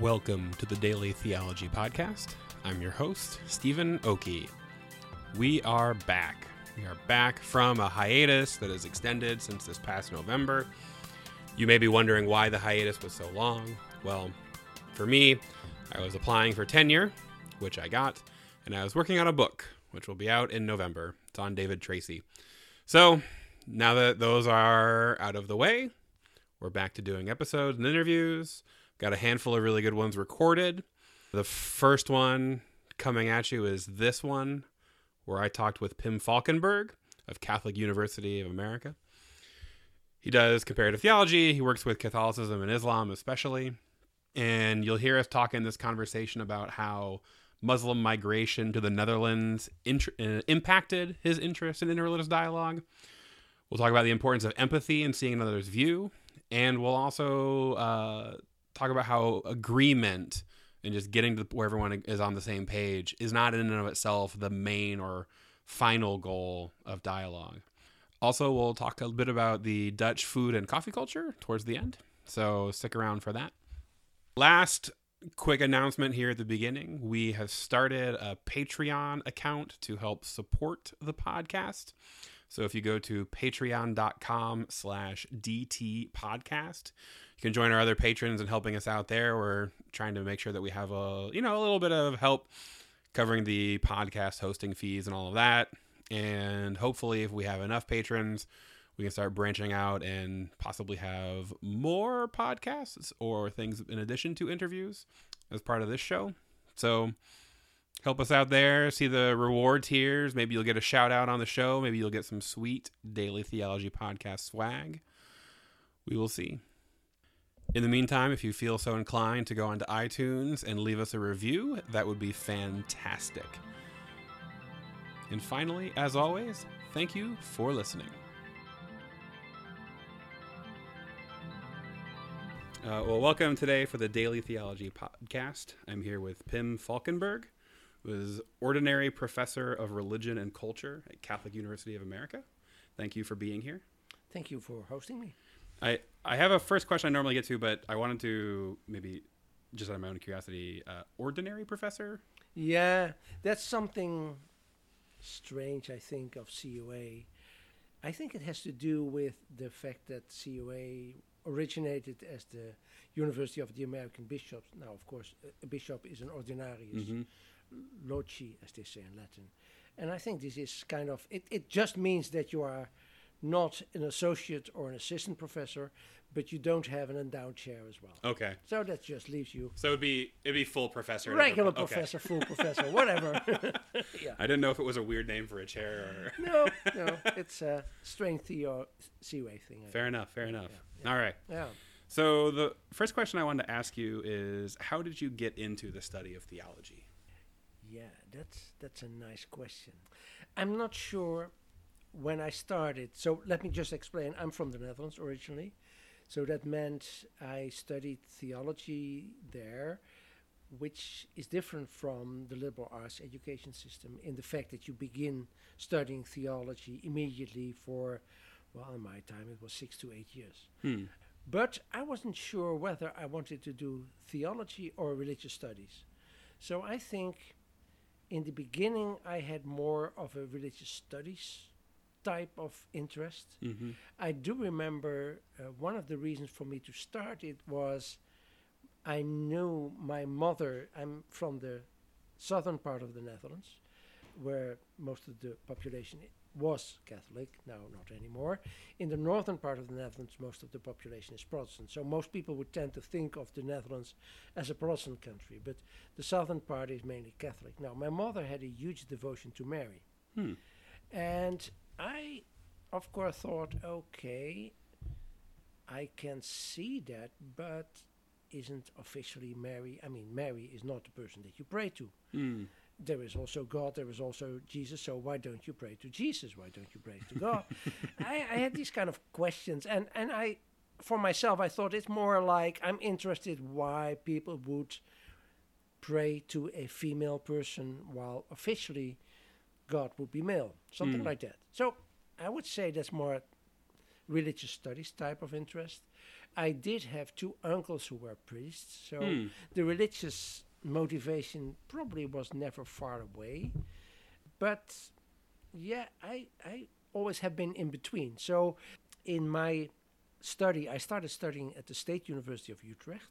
Welcome to the Daily Theology Podcast. I'm your host, Stephen Okey. We are back. We are back from a hiatus that has extended since this past November. You may be wondering why the hiatus was so long. Well, for me, I was applying for tenure, which I got, and I was working on a book, which will be out in November. It's on David Tracy. So, now that those are out of the way, we're back to doing episodes and interviews. Got a handful of really good ones recorded. The first one coming at you is this one, where I talked with Pim Valkenberg of Catholic University of America. He does comparative theology, he works with Catholicism and Islam, especially. And you'll hear us talk in this conversation about how Muslim migration to the Netherlands int- uh, impacted his interest in interreligious dialogue. We'll talk about the importance of empathy and seeing another's view. And we'll also uh, talk about how agreement and just getting to where everyone is on the same page is not in and of itself the main or final goal of dialogue. Also, we'll talk a bit about the Dutch food and coffee culture towards the end. So stick around for that. Last quick announcement here at the beginning we have started a Patreon account to help support the podcast. So if you go to patreon.com slash DT podcast, you can join our other patrons and helping us out there. We're trying to make sure that we have a, you know, a little bit of help covering the podcast hosting fees and all of that. And hopefully if we have enough patrons, we can start branching out and possibly have more podcasts or things in addition to interviews as part of this show. So help us out there. See the reward tiers. Maybe you'll get a shout out on the show. Maybe you'll get some sweet daily theology podcast swag. We will see. In the meantime, if you feel so inclined to go onto iTunes and leave us a review, that would be fantastic. And finally, as always, thank you for listening. Uh, well, welcome today for the Daily Theology Podcast. I'm here with Pim Valkenberg, who is Ordinary Professor of Religion and Culture at Catholic University of America. Thank you for being here. Thank you for hosting me. I, I have a first question I normally get to, but I wanted to maybe just out of my own curiosity, uh, ordinary professor? Yeah, that's something strange, I think, of CUA. I think it has to do with the fact that CUA originated as the University of the American Bishops. Now, of course, a bishop is an ordinarius, mm-hmm. loci, as they say in Latin. And I think this is kind of, it, it just means that you are not an associate or an assistant professor, but you don't have an endowed chair as well. Okay. So that just leaves you. So it'd be it'd be full professor. Regular okay. professor, full professor, whatever. yeah. I didn't know if it was a weird name for a chair or. no, no, it's a strength Theo Seaway thing. fair enough. Fair enough. Yeah, yeah. All right. Yeah. So the first question I wanted to ask you is, how did you get into the study of theology? Yeah, that's that's a nice question. I'm not sure when I started. So let me just explain. I'm from the Netherlands originally. So that meant I studied theology there, which is different from the liberal arts education system in the fact that you begin studying theology immediately for, well, in my time it was six to eight years. Hmm. But I wasn't sure whether I wanted to do theology or religious studies. So I think in the beginning I had more of a religious studies type of interest. Mm-hmm. I do remember uh, one of the reasons for me to start it was I knew my mother, I'm from the southern part of the Netherlands, where most of the population was Catholic, now not anymore. In the northern part of the Netherlands, most of the population is Protestant. So most people would tend to think of the Netherlands as a Protestant country, but the southern part is mainly Catholic. Now, my mother had a huge devotion to Mary. Hmm. And I, of course, thought, okay, I can see that, but isn't officially Mary. I mean, Mary is not the person that you pray to. Mm. There is also God, there is also Jesus, so why don't you pray to Jesus? Why don't you pray to God? I, I had these kind of questions, and, and I, for myself, I thought it's more like I'm interested why people would pray to a female person while officially God would be male, something mm. like that. So I would say that's more religious studies type of interest. I did have two uncles who were priests, so Hmm. the religious motivation probably was never far away. But yeah, I, I always have been in between. So in my study, I started studying at the State University of Utrecht,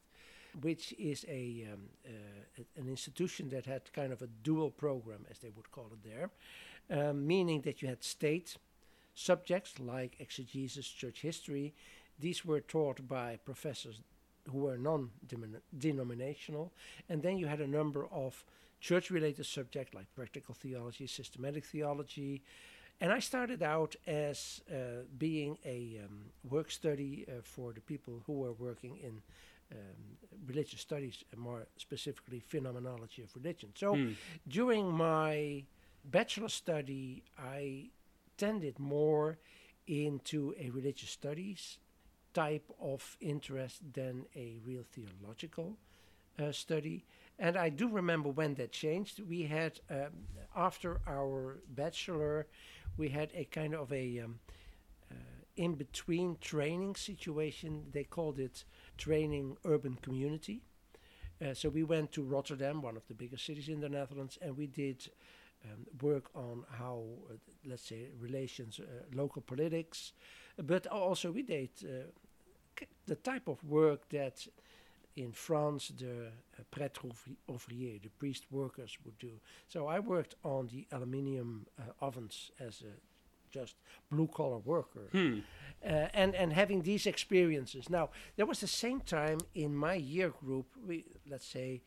which is a, um, uh, an institution that had kind of a dual program, as they would call it there, um, meaning that you had state subjects like exegesis, church history. These were taught by professors who were non denominational. And then you had a number of church related subjects like practical theology, systematic theology. And I started out as uh, being a um, work study uh, for the people who were working in um, religious studies, uh, more specifically phenomenology of religion. So Hmm. during my bachelor study, I tended more into a religious studies type of interest than a real theological uh, study. And I do remember when that changed. We had, um, after our bachelor, we had a kind of a um, uh, in between training situation. They called it training urban community. Uh, so we went to Rotterdam, one of the biggest cities in the Netherlands, and we did um, work on how, uh, let's say, relations, uh, local politics, but also we did uh, the type of work that in France the uh, prêtre ouvri- ouvrier, the priest workers, would do. So I worked on the aluminium uh, ovens as a just blue collar worker Hmm. uh, and and having these experiences. Now there was the same time in my year group. We let's say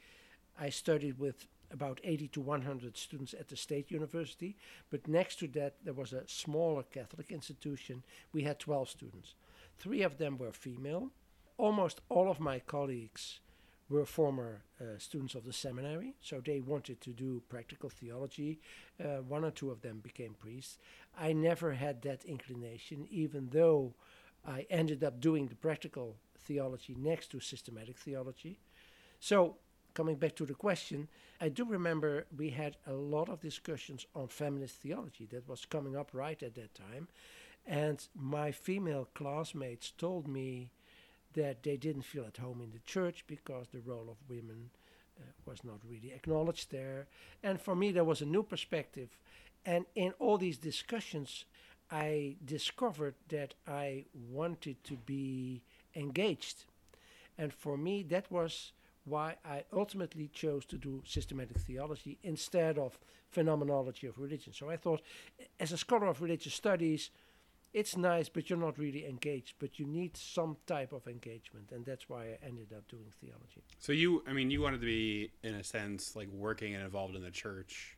I studied with about 80 to 100 students at the state university, but next to that there was a smaller Catholic institution. We had 12 students. Three of them were female. Almost all of my colleagues were former uh, students of the seminary, so they wanted to do practical theology. Uh, one or two of them became priests. I never had that inclination, even though I ended up doing the practical theology next to systematic theology. So, coming back to the question, I do remember we had a lot of discussions on feminist theology that was coming up right at that time. And my female classmates told me that they didn't feel at home in the church because the role of women uh, was not really acknowledged there. And for me, there was a new perspective. And in all these discussions, I discovered that I wanted to be engaged. And for me, that was why I ultimately chose to do systematic theology instead of phenomenology of religion. So I thought, as a scholar of religious studies, it's nice, but you're not really engaged. But you need some type of engagement, and that's why I ended up doing theology. So you, I mean, you wanted to be, in a sense, like working and involved in the church,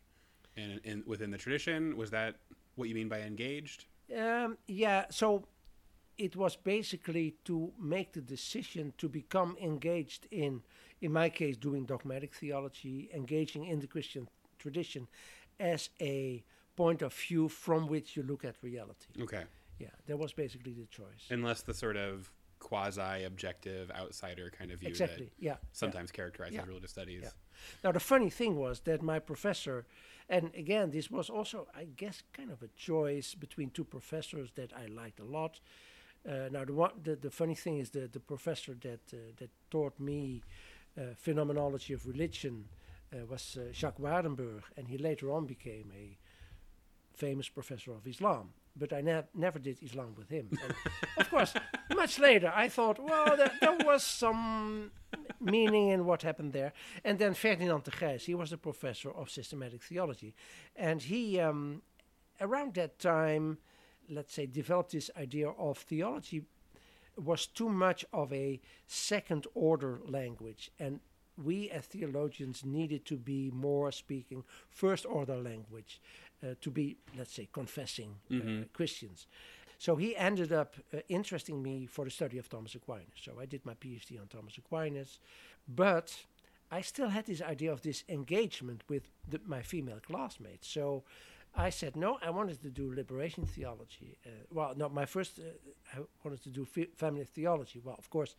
and in, within the tradition. Was that what you mean by engaged? Um, yeah, so it was basically to make the decision to become engaged in, in my case, doing dogmatic theology, engaging in the Christian tradition as a point of view from which you look at reality. Okay. Yeah, that was basically the choice. Unless the sort of quasi-objective outsider kind of view exactly. that Yeah. yeah. sometimes characterizes Yeah. religious studies. Yeah. Now the funny thing was that my professor, and again this was also I guess kind of a choice between two professors that I liked a lot. Uh, now the, one, the the funny thing is that the professor that uh, that taught me uh, phenomenology of religion uh, was uh, Jacques Waardenburg, and he later on became a famous professor of Islam. But I ne- never did Islam with him. Of course, much later, I thought, well, there, there was some meaning in what happened there. And then Ferdinand de Grijs, he was a professor of systematic theology. And he, um, around that time, let's say, developed this idea of theology was too much of a second order language. And we as theologians needed to be more speaking first order language uh, to be, let's say, confessing uh, Mhm. Christians. So he ended up uh, interesting me for the study of Thomas Aquinas. So I did my PhD on Thomas Aquinas, but I still had this idea of this engagement with the, my female classmates. So I said, no, I wanted to do liberation theology. Uh, well, no, my first, uh, I wanted to do fe- feminist theology. Well, of course,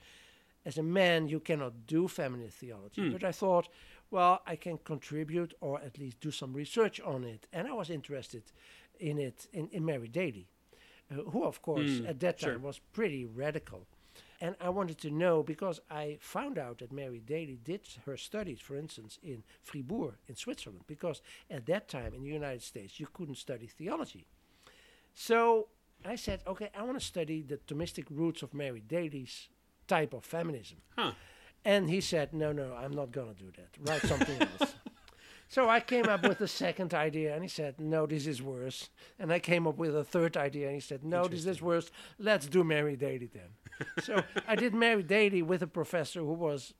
as a man, you cannot do feminist theology. Hmm. But I thought, well, I can contribute or at least do some research on it. And I was interested in it in, in Mary Daly. uh, who, of course, Mm, at that time was pretty radical. And I wanted to know because I found out that Mary Daly did her studies, for instance, in Fribourg in Switzerland, because at that time in the United States you couldn't study theology. So I said, okay, I want to study the Thomistic roots of Mary Daly's type of feminism. Huh. And he said, no, no, I'm not going to do that. Write something else. So I came up with a second idea, and he said, no, this is worse. And I came up with a third idea, and he said, no, this is worse. Let's do Mary Daly then. so I did Mary Daly with a professor who was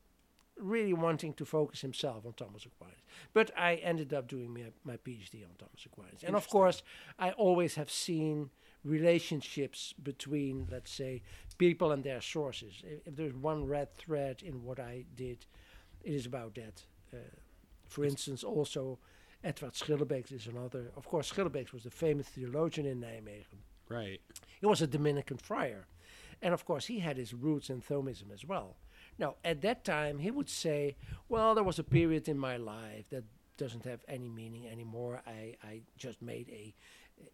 really wanting to focus himself on Thomas Aquinas. But I ended up doing my, my PhD on Thomas Aquinas. And of course, I always have seen relationships between, let's say, people and their sources. If, if there's one red thread in what I did, it is about that. Uh, for instance, also Edward Schillebeeckx is another. Of course, Schillebeeckx was the famous theologian in Nijmegen. Right. He was a Dominican friar. And of course, he had his roots in Thomism as well. Now, at that time, he would say, Well, there was a period in my life that doesn't have any meaning anymore. I, I just made a,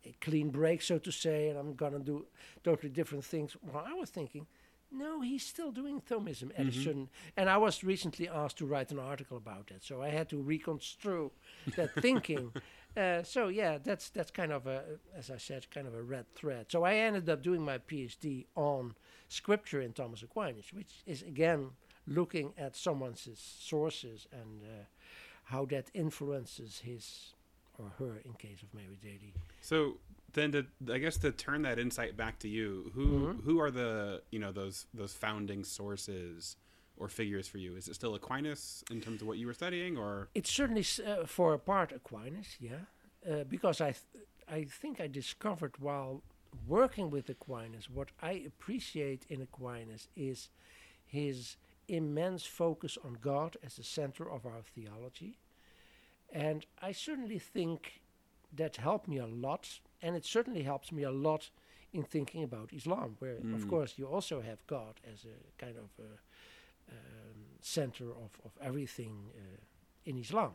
a clean break, so to say, and I'm going to do totally different things. Well, I was thinking, no, he's still doing Thomism a certain. And I was recently asked to write an article about that, so I had to reconstruct that thinking. Uh, so yeah, that's that's kind of a, as I said, kind of a red thread. So I ended up doing my PhD on scripture in Thomas Aquinas, which is again looking at someone's sources and uh, how that influences his or her in case of Mary Daly. So then, to I guess to turn that insight back to you, who Mm-hmm. who are the you know those those founding sources or figures for you? Is it still Aquinas in terms of what you were studying, or It's certainly uh, for a part Aquinas, yeah, uh, because I th- I think I discovered while working with Aquinas what I appreciate in Aquinas is his immense focus on God as the center of our theology, and I certainly think that helped me a lot, and it certainly helps me a lot in thinking about Islam, where of Mm. course you also have God as a kind of a, um, center of, of everything uh, in Islam.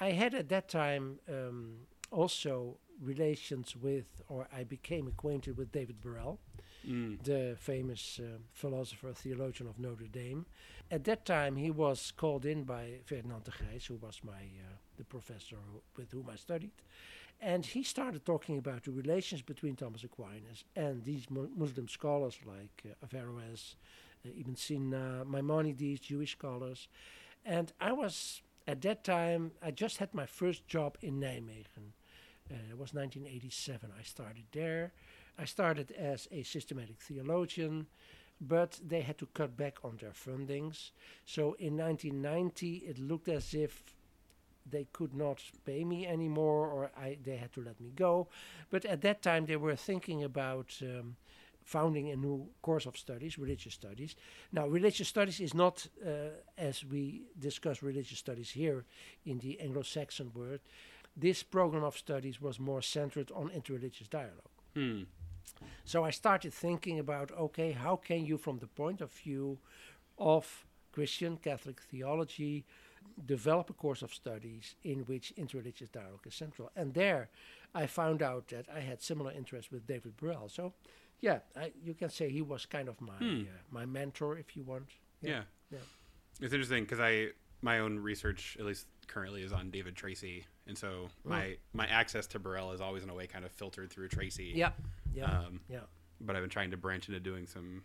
I had at that time um, also relations with, or I became acquainted with David Burrell, Mm. the famous uh, philosopher, theologian of Notre Dame. At that time, he was called in by Ferdinand de Grijs, who was my uh, the professor who, with whom I studied, and he started talking about the relations between Thomas Aquinas and these mu- Muslim scholars like uh, Averroes, uh, Ibn Sina, Maimonides, Jewish scholars, and I was at that time I just had my first job in Nijmegen. Uh, it was 1987. I started there. I started as a systematic theologian, but they had to cut back on their fundings. So in 1990, it looked as if they could not pay me anymore, or I, they had to let me go. But at that time, they were thinking about um, founding a new course of studies, religious studies. Now, religious studies is not uh, as we discuss religious studies here in the Anglo-Saxon world. This program of studies was more centered on interreligious dialogue. Hmm. So I started thinking about okay, how can you, from the point of view of Christian Catholic theology, develop a course of studies in which interreligious dialogue is central? And there I found out that I had similar interests with David Burrell. So, yeah, I, you can say he was kind of my Hmm. uh, my mentor, if you want. Yeah. yeah. It's interesting because I my own research, at least currently, is on David Tracy, and so my my access to Burrell is always in a way kind of filtered through Tracy. Yeah, yeah, Um, yeah. but I've been trying to branch into doing some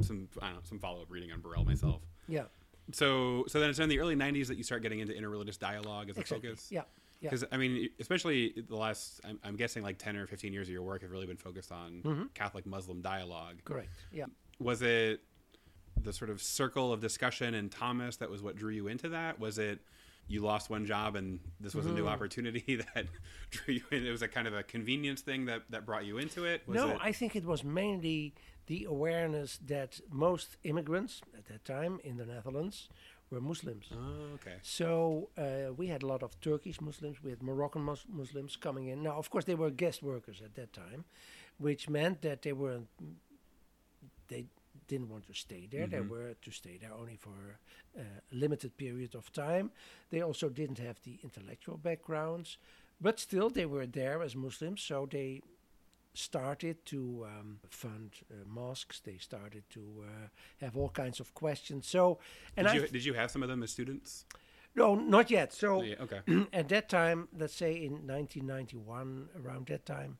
some I don't know some follow up reading on Burrell myself. Yeah, So so then it's in the early '90s that you start getting into interreligious dialogue as a exactly. focus. Yeah, yeah. Because I mean, especially the last, I'm, I'm guessing like 10 or 15 years of your work have really been focused on Mhm. Catholic Muslim dialogue. correct. Yeah. Was it the sort of circle of discussion in Thomas that was what drew you into that? Was it you lost one job and this was a new Mhm. opportunity that drew you in? It was a kind of a convenience thing that, that brought you into it? Was no, it, I think it was mainly the awareness that most immigrants at that time in the Netherlands were Muslims. Oh, okay. So uh, we had a lot of Turkish Muslims, we had Moroccan mus- Muslims coming in. Now, of course, they were guest workers at that time, which meant that they were they didn't want to stay there. They Mhm. were to stay there only for uh, a limited period of time. They also didn't have the intellectual backgrounds, but still they were there as Muslims. So they started to um, fund uh, mosques. They started to uh, have all kinds of questions. So, and Did you, did you have some of them as students? no, not yet. So Yeah, okay. at that time, let's say in 1991, around that time,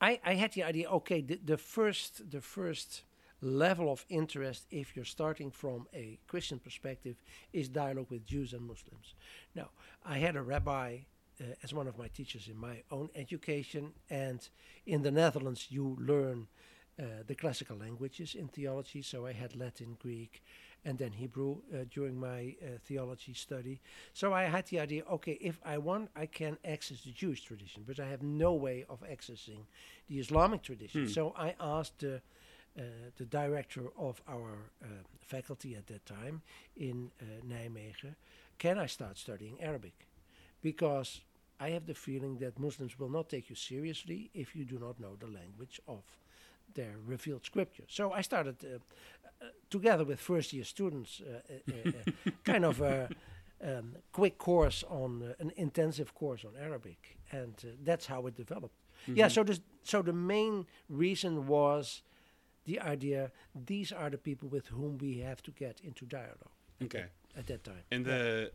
I, I had the idea. Okay, the, the first the first level of interest, if you're starting from a Christian perspective, is dialogue with Jews and Muslims. Now, I had a rabbi uh, as one of my teachers in my own education, and in the Netherlands, you learn uh, the classical languages in theology. So I had Latin, Greek, and then Hebrew uh, during my uh, theology study. So I had the idea okay, if I want, I can access the Jewish tradition, but I have no way of accessing the Islamic tradition. So I asked the, uh, the director of our uh, faculty at that time in uh, Nijmegen, can I start studying Arabic? Because I have the feeling that Muslims will not take you seriously if you do not know the language of their revealed scripture. So I started uh, uh, together with first year students, uh, uh, uh, kind of a um, quick course on uh, an intensive course on Arabic, and uh, that's how it developed. Yeah. So the so the main reason was the idea: these are the people with whom we have to get into dialogue Okay. at that time. And the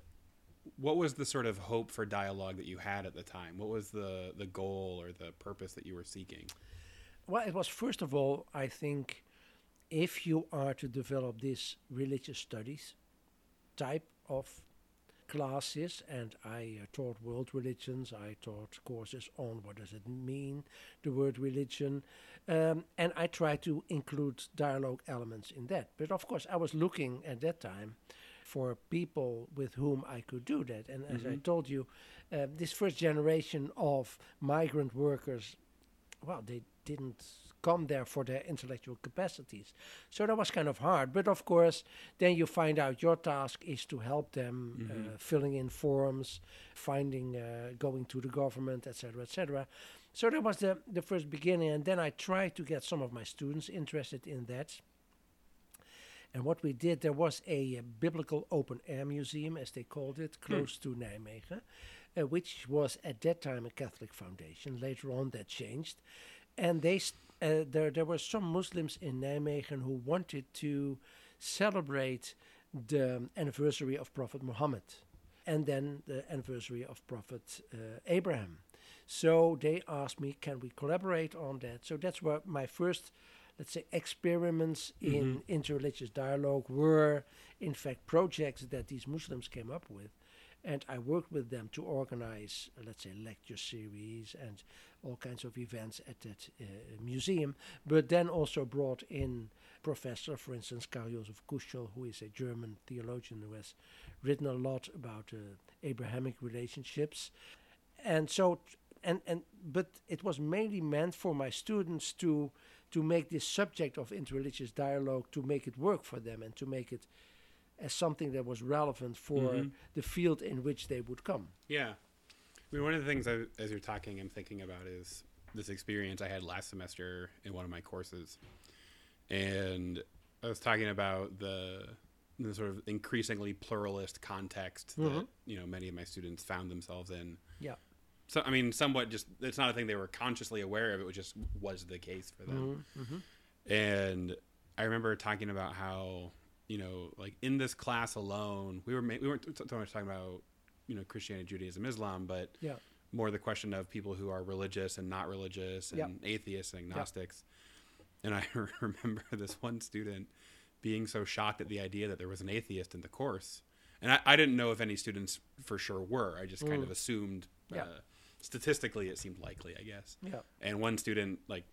what was the sort of hope for dialogue that you had at the time? What was the the goal or the purpose that you were seeking? Well, it was first of all, I think, if you are to develop this religious studies type of classes, and I uh, taught world religions, I taught courses on what does it mean, the word religion, um, and I tried to include dialogue elements in that. But of course, I was looking at that time for people with whom I could do that. And as I told you, uh, this first generation of migrant workers well, they didn't come there for their intellectual capacities. So that was kind of hard. But of course, then you find out your task is to help them uh, filling in forms, finding, uh, going to the government, etc., etc. So that was the, the first beginning. And then I tried to get some of my students interested in that. And what we did, there was a, uh, biblical open air museum, as they called it, close to Nijmegen, uh, which was at that time a Catholic foundation. Later on, that changed, and they st- uh, there there were some Muslims in Nijmegen who wanted to celebrate the anniversary of Prophet Muhammad, and then the anniversary of Prophet uh, Abraham. So they asked me, can we collaborate on that? So that's where my first, let's say, experiments in interreligious dialogue were, in fact, projects that these Muslims came up with. And I worked with them to organize, let's say, lecture series and all kinds of events at that uh, museum. But then also brought in professor, for instance, Karl Josef Kuschel, who is a German theologian who has written a lot about uh, Abrahamic relationships. And so, and, and but it was mainly meant for my students to to make this subject of interreligious dialogue to make it work for them and to make it as something that was relevant for mm-hmm. the field in which they would come. Yeah. I mean, one of the things I, as you're talking, I'm thinking about is this experience I had last semester in one of my courses, and I was talking about the the sort of increasingly pluralist context that mm-hmm. you know many of my students found themselves in. Yeah. So I mean, somewhat just it's not a thing they were consciously aware of. It was just was the case for them. Mm-hmm. And I remember talking about how you know, like in this class alone, we were ma- we weren't so much talking about you know Christianity, Judaism, Islam, but Yeah. more the question of people who are religious and not religious and Yep. atheists and agnostics. And I remember this one student being so shocked at the idea that there was an atheist in the course. And I, I didn't know if any students for sure were. I just kind of assumed Yeah. uh, statistically it seemed likely, I guess. Yeah. And one student like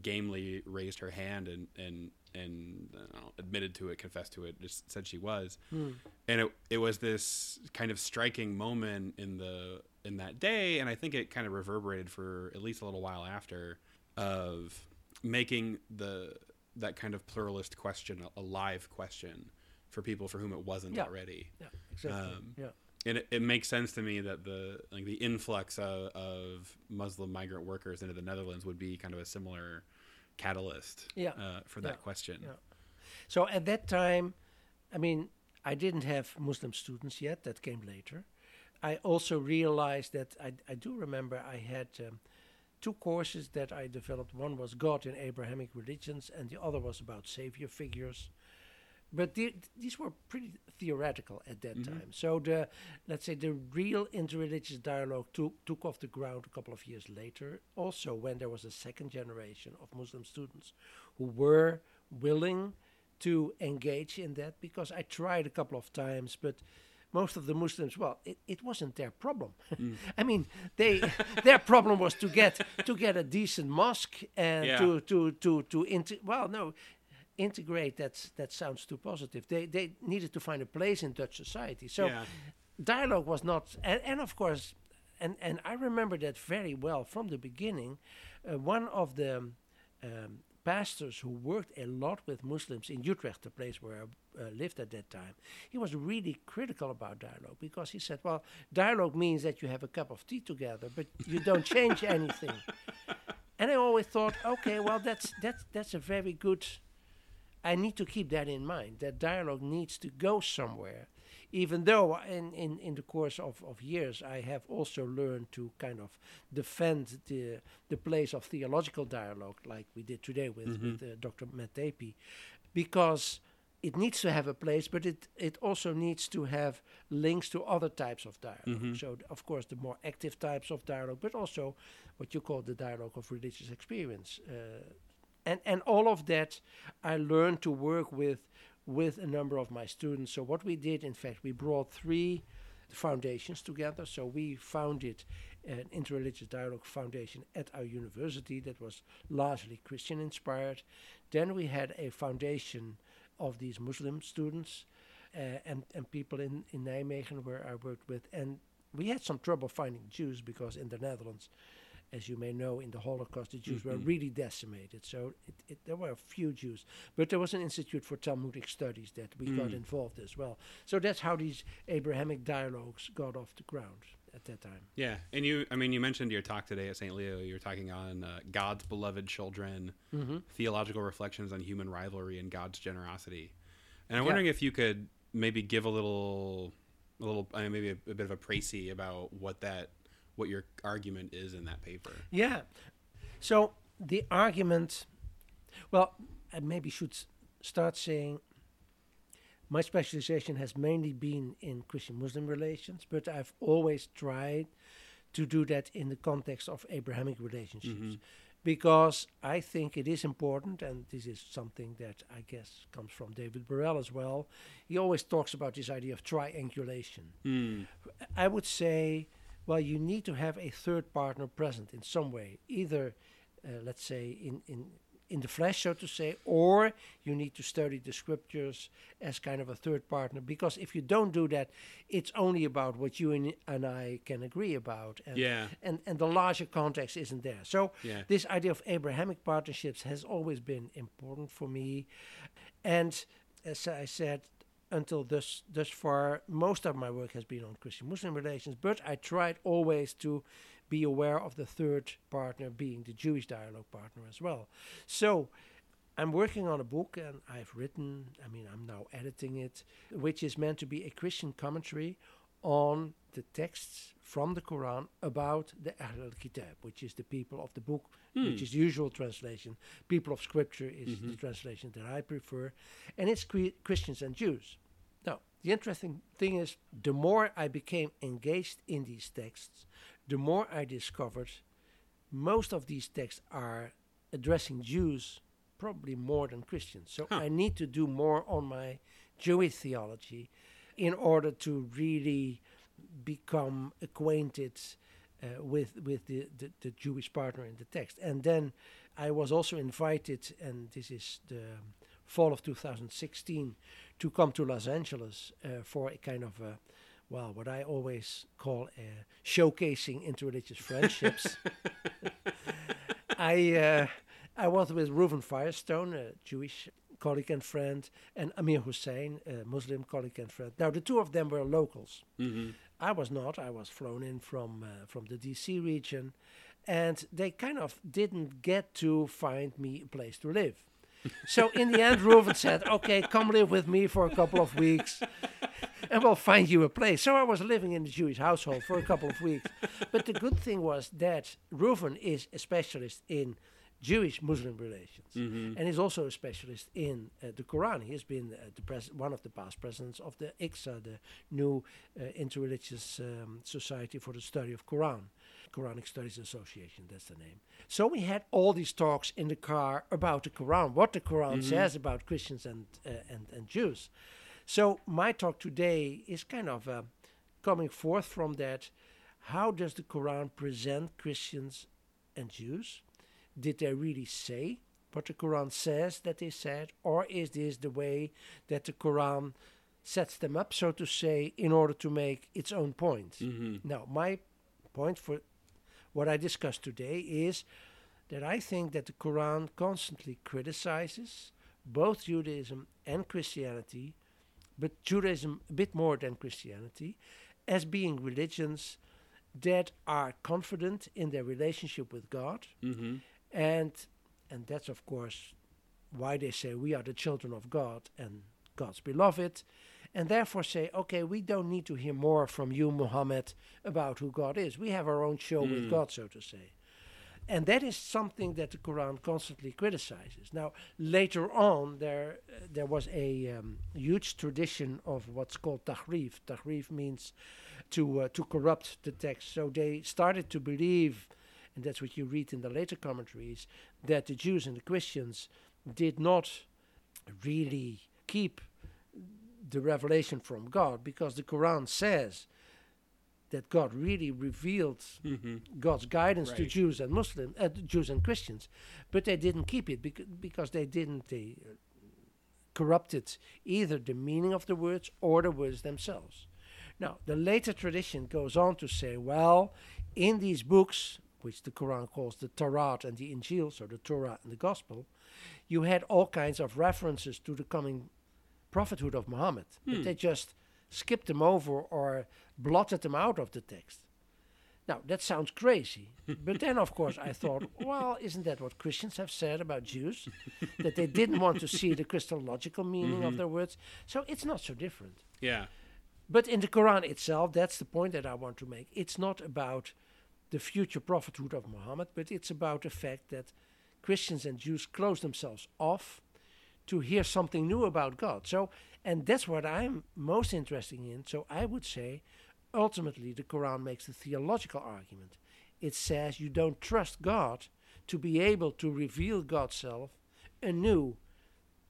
gamely raised her hand and and and know, admitted to it, confessed to it, just said she was. And it it was this kind of striking moment in the in that day, and I think it kind of reverberated for at least a little while after of making the that kind of pluralist question a, a live question for people for whom it wasn't Yeah. already Yeah. Exactly. Um, yeah. and it, it makes sense to me that the like the influx of, of Muslim migrant workers into the Netherlands would be kind of a similar catalyst Yeah. uh, for that Yeah. question. Yeah. So at that time, I mean, I didn't have Muslim students yet. That came later. I also realized that I, I do remember I had um, two courses that I developed. One was God in Abrahamic religions, and the other was about savior figures. But the, these were pretty theoretical at that Mhm. time. So the let's say the real interreligious dialogue took took off the ground a couple of years later. Also, when there was a second generation of Muslim students who were willing to engage in that, because I tried a couple of times, but most of the Muslims, well, it, it wasn't their problem. Mm. I mean, they their problem was to get to get a decent mosque and Yeah. to to to to inter- well, no, integrate. That's that sounds too positive. They they needed to find a place in Dutch society. So yeah. dialogue was not, and, and of course, and and I remember that very well from the beginning. Uh, one of the um, pastors who worked a lot with Muslims in Utrecht, the place where I uh, lived at that time, he was really critical about dialogue because he said, "Well, dialogue means that you have a cup of tea together, but you don't change anything." And I always thought, okay, well, that's that's that's a very good. I need to keep that in mind. That dialogue needs to go somewhere, even though in, in, in the course of, of years I have also learned to kind of defend the the place of theological dialogue, like we did today with, Mhm. with uh, Dr. Matt because it needs to have a place, but it, it also needs to have links to other types of dialogue. Mhm. So, th- of course, the more active types of dialogue, but also what you call the dialogue of religious experience. Uh, and, and all of that I learned to work with with a number of my students. So what we did, in fact, we brought three foundations together. So we founded an interreligious dialogue foundation at our university that was largely Christian inspired. Then we had a foundation of these Muslim students uh, and, and people in, in Nijmegen where I worked with. And we had some trouble finding Jews because in the Netherlands, as you may know, in the Holocaust, the Jews were Mhm. really decimated. So it, it, there were a few Jews. But there was an Institute for Talmudic Studies that we got Mm. involved as well. So that's how these Abrahamic dialogues got off the ground at that time. Yeah, and you, I mean, you mentioned your talk today at St. Leo. You were talking on uh, God's beloved children, Mm-hmm. theological reflections on human rivalry and God's generosity. And I'm Yeah. wondering if you could maybe give a little, a little, uh, maybe a, a bit of a précis about what that, what your argument is in that paper. Yeah. So the argument, well, I maybe should start saying my specialization has mainly been in Christian Muslim relations, but I've always tried to do that in the context of Abrahamic relationships. Mhm. Because I think it is important, and this is something that I guess comes from David Burrell as well. He always talks about this idea of triangulation. Hmm. I would say, well, you need to have a third partner present in some way, either, uh, let's say, in, in in the flesh, so to say, or you need to study the scriptures as kind of a third partner. Because if you don't do that, it's only about what you and, and I can agree about, and, Yeah. and and the larger context isn't there. So Yeah. this idea of Abrahamic partnerships has always been important for me. And as I said, until this thus far, most of my work has been on Christian Muslim relations, but I tried always to be aware of the third partner being the Jewish dialogue partner as well. So I'm working on a book and I've written, I mean, I'm now editing it, which is meant to be a Christian commentary on the texts from the Quran about the Ahl al-Kitab, which is the people of the book, which Hmm. is the usual translation. People of Scripture is the Mhm. translation that I prefer, and it's cre- Christians and Jews. Now, the interesting thing is, the more I became engaged in these texts, the more I discovered most of these texts are addressing Jews probably more than Christians. So Huh. I need to do more on my Jewish theology in order to really become acquainted uh, with with the, the, the Jewish partner in the text. And then I was also invited, and this is the fall of 2016, to come to Los Angeles uh, for a kind of a well, what I always call uh, showcasing interreligious friendships. I uh, I was with Reuven Firestone, a Jewish colleague and friend, and Amir Hussain, a Muslim colleague and friend. Now the two of them were locals. hmm I was not. I was flown in from uh, from the DC region, and they kind of didn't get to find me a place to live. so in the end, Reuven said, "Okay, come live with me for a couple of weeks." and we'll find you a place. So I was living in the Jewish household for a couple of weeks. But the good thing was that Reuven is a specialist in Jewish Muslim relations, Mm-hmm. and he's also a specialist in uh, the Quran. He has been uh, the pres- one of the past presidents of the IQSA, the new uh, interreligious um, society for the study of Quran, Quranic Studies Association. That's the name. So we had all these talks in the car about the Quran, what the Quran says about Christians and uh, and and Jews. So my talk today is kind of uh, coming forth from that. How does the Quran present Christians and Jews? Did they really say what the Quran says that they said, or is this the way that the Quran sets them up, so to say, in order to make its own point? Mm-hmm. Now, my point for what I discussed today is that I think that the Quran constantly criticizes both Judaism and Christianity, but Judaism a bit more than Christianity, as being religions that are confident in their relationship with God, Mm-hmm. And and that's of course why they say we are the children of God and God's beloved, and therefore say, okay, we don't need to hear more from you, Muhammad, about who God is. We have our own show with Mm. God, so to say. And that is something that the Quran constantly criticizes. Now, later on, there uh, there was a um, huge tradition of what's called tahrif. Tahrif means to uh, to corrupt the text. So they started to believe, and that's what you read in the later commentaries, that the Jews and the Christians did not really keep the revelation from God because the Quran says that God really revealed Mm-hmm. God's guidance to Jews and Muslims, uh, Jews and Christians, but they didn't keep it bec- because they didn't. They uh, corrupted either the meaning of the words or the words themselves. Now, the later tradition goes on to say, well, in these books, which the Quran calls the Torah and the Injil, so the Torah and the Gospel, you had all kinds of references to the coming prophethood of Muhammad, Hmm. but they just skipped them over or blotted them out of the text. Now, that sounds crazy. but then, of course, I thought, well, isn't that what Christians have said about Jews? that they didn't want to see the Christological meaning of Mhm. their words. So it's not so different. Yeah. But in the Quran itself, that's the point that I want to make. It's not about the future prophethood of Muhammad, but it's about the fact that Christians and Jews close themselves off to hear something new about God. So, and that's what I'm most interested in. So I would say, ultimately, the Quran makes a theological argument. It says you don't trust God to be able to reveal God's self anew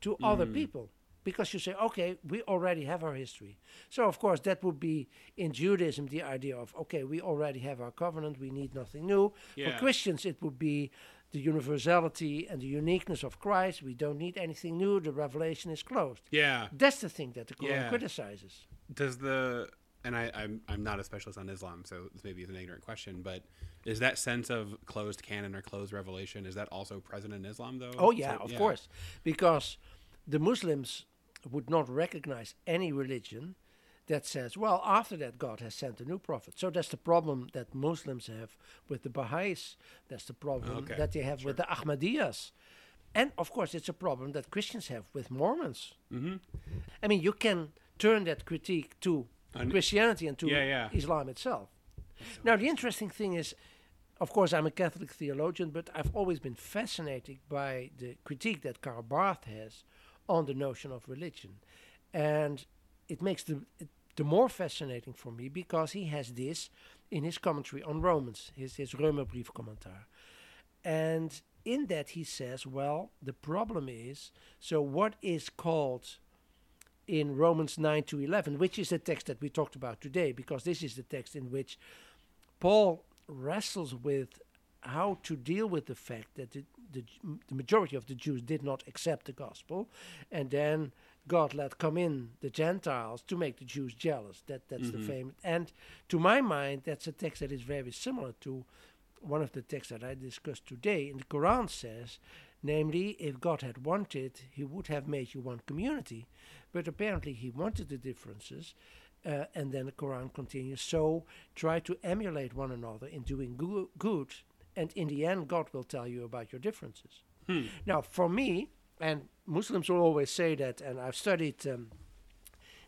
to other Mm. people. Because you say, okay, we already have our history. So, of course, that would be in Judaism the idea of, okay, we already have our covenant, we need nothing new. Yeah. For Christians, it would be the universality and the uniqueness of Christ. We don't need anything new, the revelation is closed. Yeah. That's the thing that the Quran Yeah. criticizes. Does the and I, I'm I'm not a specialist on Islam, so this maybe is an ignorant question, but is that sense of closed canon or closed revelation is that also present in Islam though? Oh, yeah, So- of course. Because the Muslims would not recognize any religion that says, well, after that, God has sent a new prophet. So that's the problem that Muslims have with the Baha'is. That's the problem Okay, that they have with the Ahmadiyyas. And of course, it's a problem that Christians have with Mormons. Mm-hmm. I mean, you can turn that critique to Un- Christianity and to Yeah, yeah. Islam itself. Now, the interesting thing is, of course, I'm a Catholic theologian, but I've always been fascinated by the critique that Karl Barth has on the notion of religion. And it makes the, the more fascinating for me because he has this in his commentary on Romans, his, his Römerbrief commentaar. And in that he says, well, the problem is so what is called in Romans 9 to 11, which is the text that we talked about today, because this is the text in which Paul wrestles with how to deal with the fact that the, the, the majority of the Jews did not accept the gospel, and then God let come in the Gentiles to make the Jews jealous. That that's the Mhm. famous. And to my mind, that's a text that is very similar to one of the texts that I discussed today. In the Quran says, namely, if God had wanted, He would have made you one community, but apparently He wanted the differences. Uh, and then the Quran continues, so try to emulate one another in doing goo- good, and in the end, God will tell you about your differences. Hmm. Now, for me, and Muslims will always say that, and I've studied um,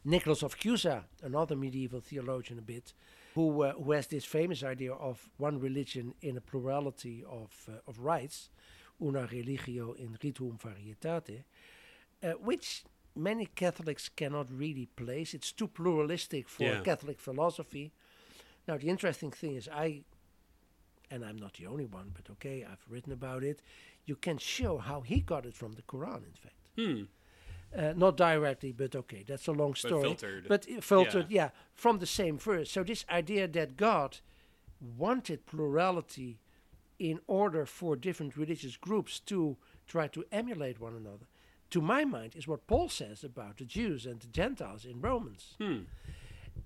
Nicholas of Cusa, another medieval theologian, a bit, who uh, who has this famous idea of one religion in a plurality of uh, of rites, una religio in rituum varietate, uh, which many Catholics cannot really place. It's too pluralistic for Yeah. Catholic philosophy. Now, the interesting thing is, I, and I'm not the only one, but okay, I've written about it. You can show how he got it from the Quran, in fact. Hmm. Uh, not directly, but okay, that's a long story. But filtered. But filtered, yeah. from the same verse. So this idea that God wanted plurality in order for different religious groups to try to emulate one another, to my mind, is what Paul says about the Jews and the Gentiles in Romans. Hmm.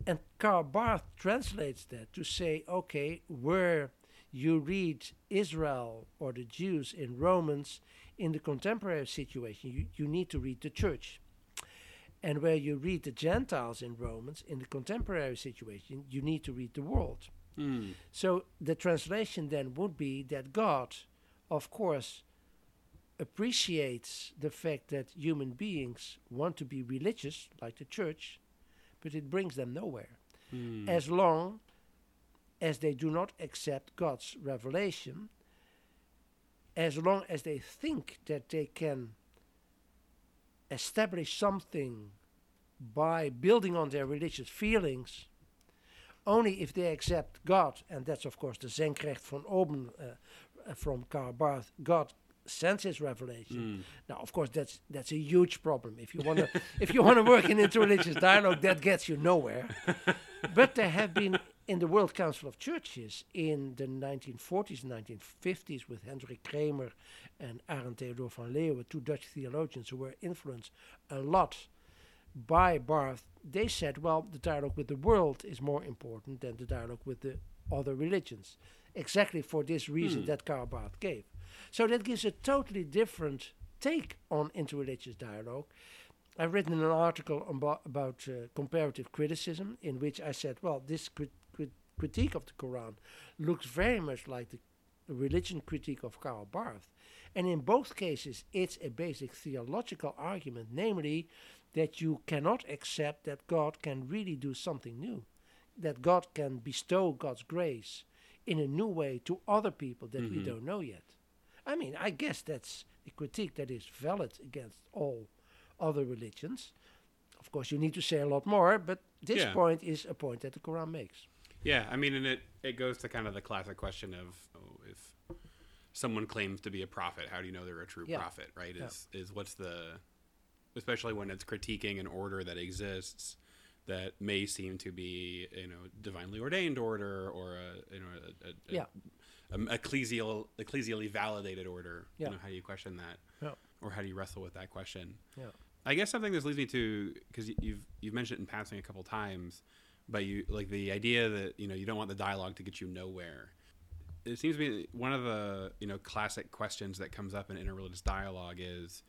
And Karl Barth translates that to say, okay, where you read Israel or the Jews in Romans in the contemporary situation, you, you need to read the church. And where you read the Gentiles in Romans in the contemporary situation, you need to read the world. Hmm. So the translation then would be that God, of course, appreciates the fact that human beings want to be religious, like the church, but it brings them nowhere. Hmm. As long as they do not accept God's revelation, as long as they think that they can establish something by building on their religious feelings, only if they accept God, and that's of course the Senkrecht von oben uh, from Karl Barth, God sends his revelation. Hmm. Now, of course, that's that's a huge problem. If you want to if you want to work in interreligious dialogue, that gets you nowhere. but there have been in the World Council of Churches in the 1940s and 1950s with Hendrik Kraemer and Arend Theodor van Leeuwen, two Dutch theologians who were influenced a lot by Barth, they said, well, the dialogue with the world is more important than the dialogue with the other religions. Exactly for this reason Hmm. that Karl Barth gave. So that gives a totally different take on interreligious dialogue. I've written an article abo- about uh, comparative criticism in which I said, well, this crit- critique of the Quran looks very much like the religion critique of Karl Barth. And in both cases, it's a basic theological argument, namely that you cannot accept that God can really do something new, that God can bestow God's grace in a new way to other people that we Mhm. don't know yet. I mean, I guess that's a critique that is valid against all other religions. Of course, you need to say a lot more, but this Yeah. point is a point that the Quran makes. Yeah, I mean, and it it goes to kind of the classic question of oh, if someone claims to be a prophet, how do you know they're a true Yeah. prophet? Right? Yeah. Is is what's the especially when it's critiquing an order that exists that may seem to be you know divinely ordained order or a you know a, a, a, a um, ecclesial ecclesially validated order. Yeah. You know, how do you question that? Yeah. Or how do you wrestle with that question? Yeah. I guess something this leads me to because you've you've mentioned it in passing a couple times, but you like the idea that you know you don't want the dialogue to get you nowhere. It seems to me one of the you know classic questions that comes up in interreligious dialogue is,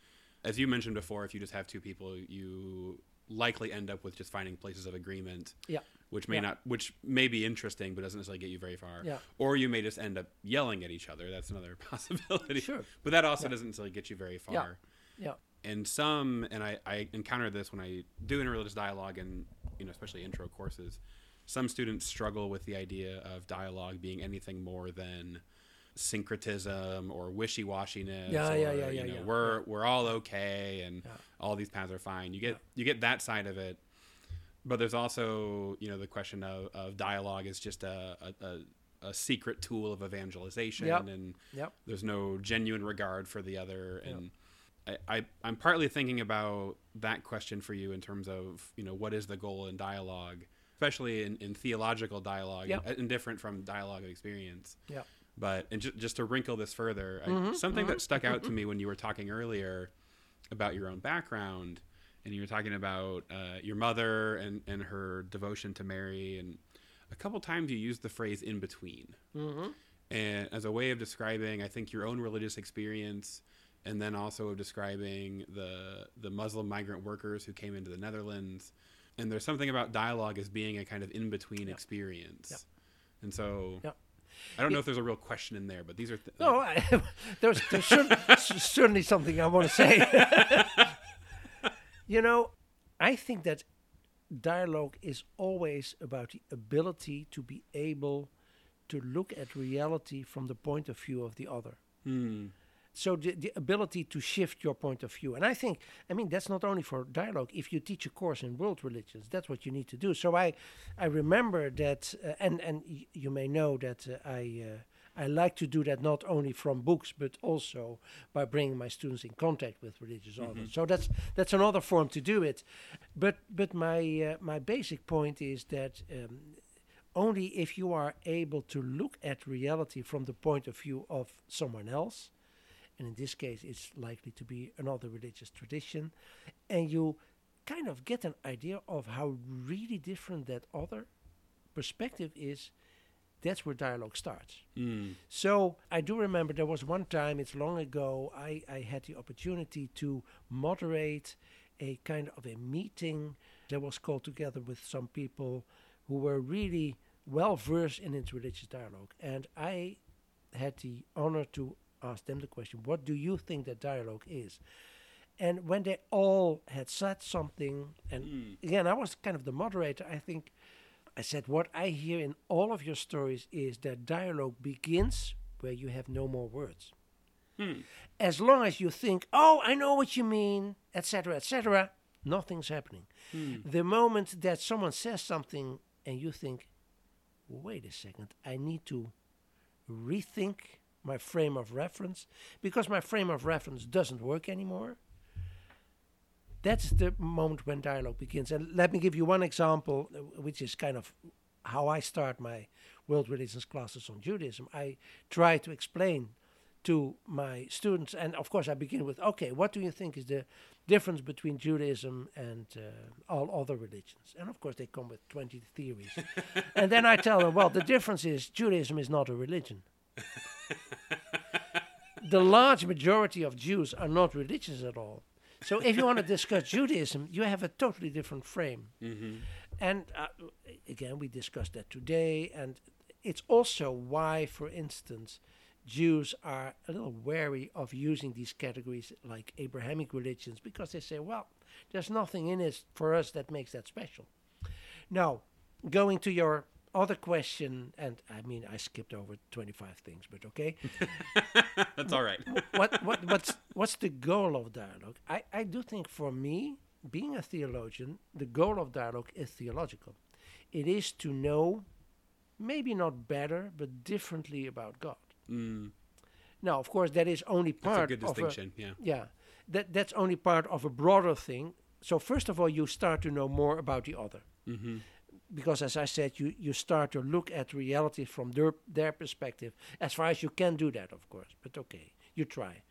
as you mentioned before, if you just have two people, you likely end up with just finding places of agreement. Yeah. Which may Yeah. not, which may be interesting, but doesn't necessarily get you very far. Yeah. Or you may just end up yelling at each other. That's another possibility. Sure. But that also Yeah. doesn't necessarily get you very far Yeah. Yeah. And some and I, I encounter this when I do interreligious dialogue and you know especially intro courses some students struggle with the idea of dialogue being anything more than syncretism or wishy-washiness Yeah, or, yeah, yeah, you yeah, know, yeah, we're yeah. we're all okay and Yeah. all these paths are fine you get you get that side of it but there's also you know the question of, of dialogue is just a, a, a, secret tool of evangelization Yep. and Yep. there's no genuine regard for the other and I, I i'm partly thinking about that question for you in terms of you know what is the goal in dialogue especially in, in theological dialogue Yep. and, and different from dialogue of experience Yeah. but and ju- just to wrinkle this further I, Mhm, something that stuck out to me when you were talking earlier about your own background and you were talking about uh, your mother and, and her devotion to mary and a couple times you used the phrase in between Mm-hmm. and as a way of describing, I think your own religious experience, and then also of describing the the Muslim migrant workers who came into the Netherlands. And there's something about dialogue as being a kind of in between Yeah. experience. Yeah. And so Yeah. I don't know if there's a real question in there, but these are th- No, I, there's, there's cer- certainly something I want to say. you know, I think that dialogue is always about the ability to be able to look at reality from the point of view of the other. Hmm. So the, the ability to shift your point of view. And I think, I mean, that's not only for dialogue. If you teach a course in world religions, that's what you need to do. So I, I remember that, uh, and and y- you may know that uh, I. Uh, I like to do that not only from books, but also by bringing my students in contact with religious authors. So that's that's another form to do it. But but my uh, my basic point is that um, only if you are able to look at reality from the point of view of someone else, and in this case it's likely to be another religious tradition, and you kind of get an idea of how really different that other perspective is, that's where dialogue starts. Hmm. So I do remember there was one time, it's long ago, I, I had the opportunity to moderate a kind of a meeting that was called together with some people who were really well versed in interreligious dialogue. And I had the honor to ask them the question, what do you think that dialogue is? And when they all had said something, and Hmm. again, I was kind of the moderator, I think I said, What I hear in all of your stories is that dialogue begins where you have no more words. Hmm. As long as you think, Oh, I know what you mean, etc., etc., nothing's happening. Hmm. The moment that someone says something and you think, Wait a second, I need to rethink my frame of reference because my frame of reference doesn't work anymore. That's the moment when dialogue begins. And let me give you one example, uh, which is kind of how I start my world religions classes on Judaism. I try to explain to my students, and of course, I begin with, okay, what do you think is the difference between Judaism and uh, all other religions? And of course, they come with 20 theories. and then I tell them, well, the difference is Judaism is not a religion. the large majority of Jews are not religious at all. So if you want to discuss Judaism, you have a totally different frame. Mm-hmm. And uh, again, we discussed that today. And it's also why, for instance, Jews are a little wary of using these categories like Abrahamic religions because they say, well, there's nothing in it for us that makes that special. Now, going to your other question, and I mean, I skipped over 25 things, but okay. That's all right. what, what, what's, what's the goal of dialogue? I, I do think for me, being a theologian, the goal of dialogue is theological. It is to know, maybe not better, but differently about God. Mm. Now, of course, that is only That's a part good of a, distinction. yeah. yeah, that that's only part of a broader thing. So first of all, you start to know more about the other, Mm-hmm. Because as I said, you you start to look at reality from their their perspective, as far as you can do that, of course. But okay, you try,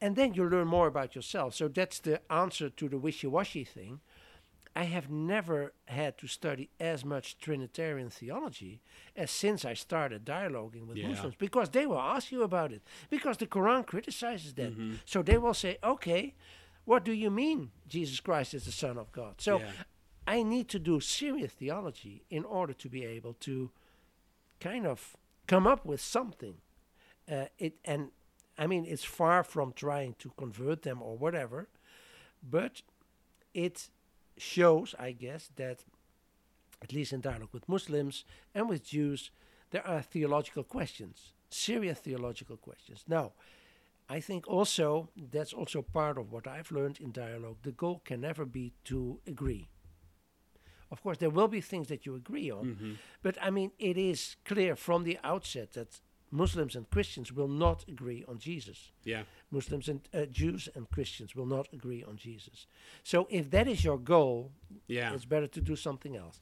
and then you learn more about yourself. So that's the answer to the wishy-washy thing. I have never had to study as much Trinitarian theology as since I started dialoguing with Yeah. Muslims because they will ask you about it because the Quran criticizes that. Mhm. So they will say, okay, what do you mean Jesus Christ is the Son of God? So Yeah. I need to do serious theology in order to be able to kind of come up with something. Uh, it and I mean it's far from trying to convert them or whatever, but it shows, I guess, that at least in dialogue with Muslims and with Jews, there are theological questions, serious theological questions. Now, I think also that's also part of what I've learned in dialogue. The goal can never be to agree. Of course, there will be things that you agree on, Mm-hmm. but I mean, it is clear from the outset that Muslims and Christians will not agree on Jesus. Yeah. Muslims and uh, Jews and Christians will not agree on Jesus. So if that is your goal, Yeah. it's better to do something else.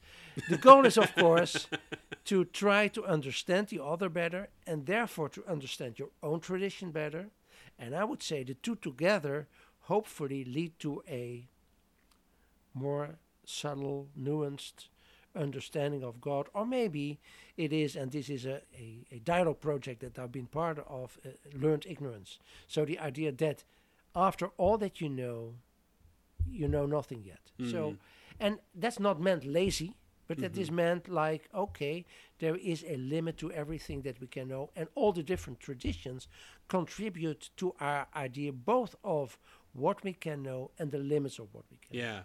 The goal is, of course, to try to understand the other better and therefore to understand your own tradition better. And I would say the two together hopefully lead to a more subtle, nuanced understanding of God. Or maybe it is, and this is a, a, a dialogue project that I've been part of, uh, learned ignorance. So the idea that after all that you know, you know nothing yet. So, Mhm. and that's not meant lazy, but that is meant like, okay, there is a limit to everything that we can know, and all the different traditions contribute to our idea both of what we can know and the limits of what we can. Yeah.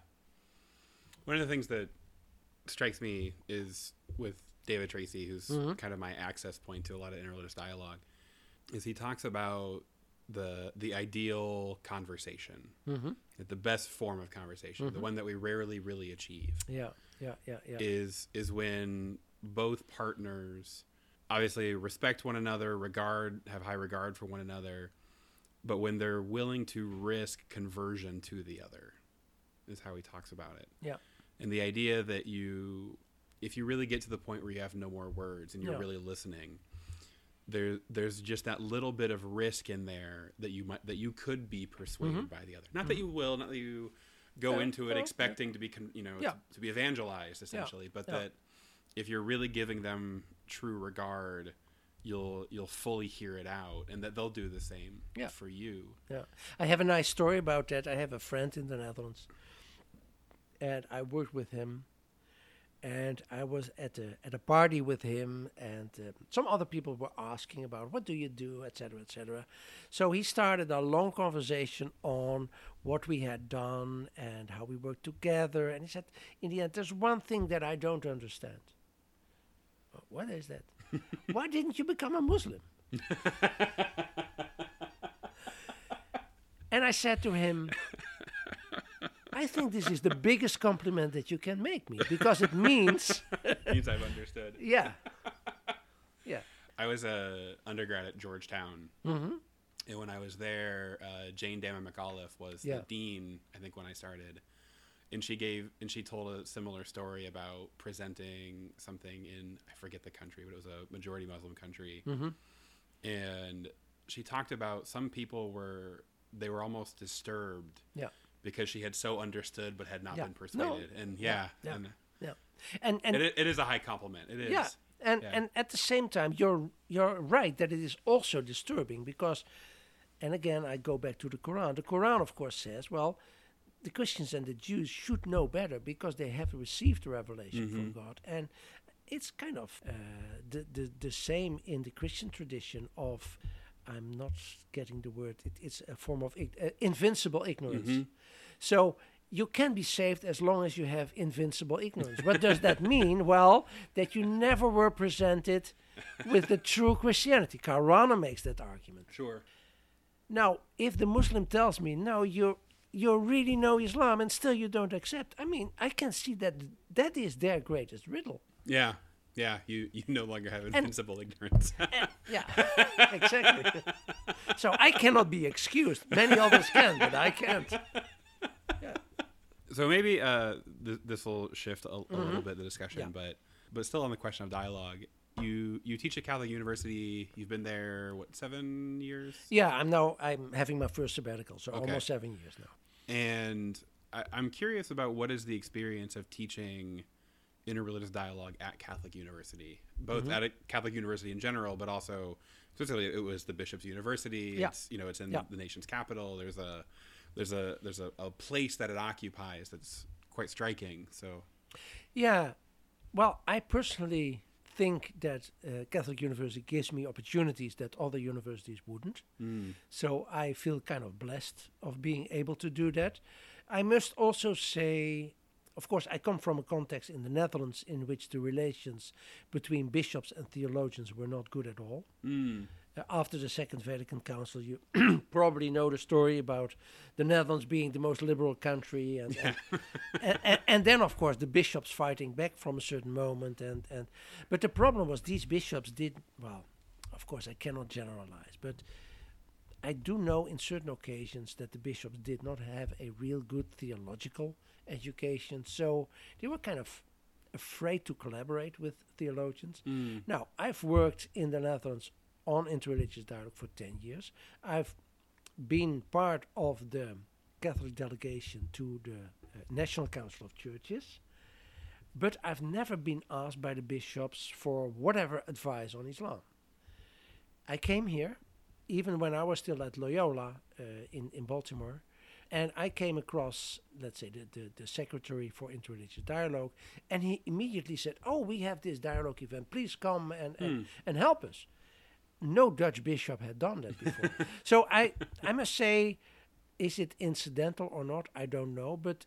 One of the things that strikes me is with David Tracy, who's Mhm. kind of my access point to a lot of interreligious dialogue, is he talks about the the ideal conversation, Mm-hmm. the best form of conversation, the Mhm. one that we rarely really achieve, Yeah, yeah, yeah, yeah. is is when both partners obviously respect one another, regard have high regard for one another, but when they're willing to risk conversion to the other, is how he talks about it. Yeah. And the idea that you, if you really get to the point where you have no more words and you're Yeah. really listening, there there's just that little bit of risk in there that you might that you could be persuaded Mhm. by the other. Not that you will, not that you go Yeah, into it yeah. expecting to be, con, you know, to, to be evangelized essentially, but that if you're really giving them true regard, you'll you'll fully hear it out, and that they'll do the same Yeah. for you. Yeah, I have a nice story about that. I have a friend in the Netherlands, and I worked with him, and I was at a at a party with him, and uh, some other people were asking about what do you do, etc., etc. So he started a long conversation on what we had done and how we worked together, and he said, in the end, there's one thing that I don't understand. "Oh, What is that? Why didn't you become a Muslim? And I said to him, I think this is the biggest compliment that you can make me because it means, Means I've understood. yeah, yeah, I was a undergrad at Georgetown, hmm and when I was there, uh, Jane Dammen McAuliffe was Yeah. the dean. I think when I started, and she gave and she told a similar story about presenting something in I forget the country, but it was a majority Muslim country, hmm and she talked about some people were they were almost disturbed yeah, because she had so understood but had not Yeah. been No. persuaded, and yeah, yeah. and yeah, and and it, it is a high compliment. It is. yeah, and Yeah. and at the same time, you're you're right that it is also disturbing because, and again, I go back to the Quran. The Quran, of course, says, well, the Christians and the Jews should know better because they have received the revelation from God, and it's kind of uh, the, the the same in the Christian tradition of. I'm not getting the word. It, it's a form of ig- uh, invincible ignorance. So you can be saved as long as you have invincible ignorance. what does that mean? Well, that you never were presented with the true Christianity. Karana makes that argument. Sure. Now, if the Muslim tells me, no, you you really know Islam and still you don't accept, I mean, I can see that that is their greatest riddle. Yeah. Yeah. You you no longer have invincible ignorance. And- yeah, exactly. so I cannot be excused. Many others can, but I can't. So maybe uh, th- this will shift a, a little bit the discussion, Mm-hmm. Yeah. but but still on the question of dialogue. You you teach at Catholic University. You've been there what seven years, Yeah, I'm now I'm having my first sabbatical, so Okay. almost seven years now. and I, I'm curious about what is the experience of teaching interreligious dialogue at Catholic University, both Mm-hmm. at a Catholic University in general, but also specifically it was the Bishop's University. Yeah. It's you know it's in Yeah. the nation's capital. There's a there's a there's a, a place that it occupies that's quite striking. So Yeah, well, I personally think that uh, Catholic University gives me opportunities that other universities wouldn't. So I feel kind of blessed of being able to do that. I must also say, of course, I come from a context in the Netherlands in which the relations between bishops and theologians were not good at all. Uh, after the Second Vatican Council, you probably know the story about the Netherlands being the most liberal country, and and, and, and, and then of course the bishops fighting back from a certain moment, and and but the problem was these bishops did well. Of course, I cannot generalize, but I do know in certain occasions that the bishops did not have a real good theological education, so they were kind of afraid to collaborate with theologians. Now, I've worked in the Netherlands on interreligious dialogue for 10 years. I've been part of the Catholic delegation to the uh, National Council of Churches, but I've never been asked by the bishops for whatever advice on Islam. I came here, even when I was still at Loyola uh, in, in Baltimore, and I came across, let's say, the, the, the secretary for interreligious dialogue, and he immediately said, Oh, we have this dialogue event, please come and, and, hmm. and help us. No Dutch bishop had done that before. so I, I must say, is it incidental or not? I don't know, but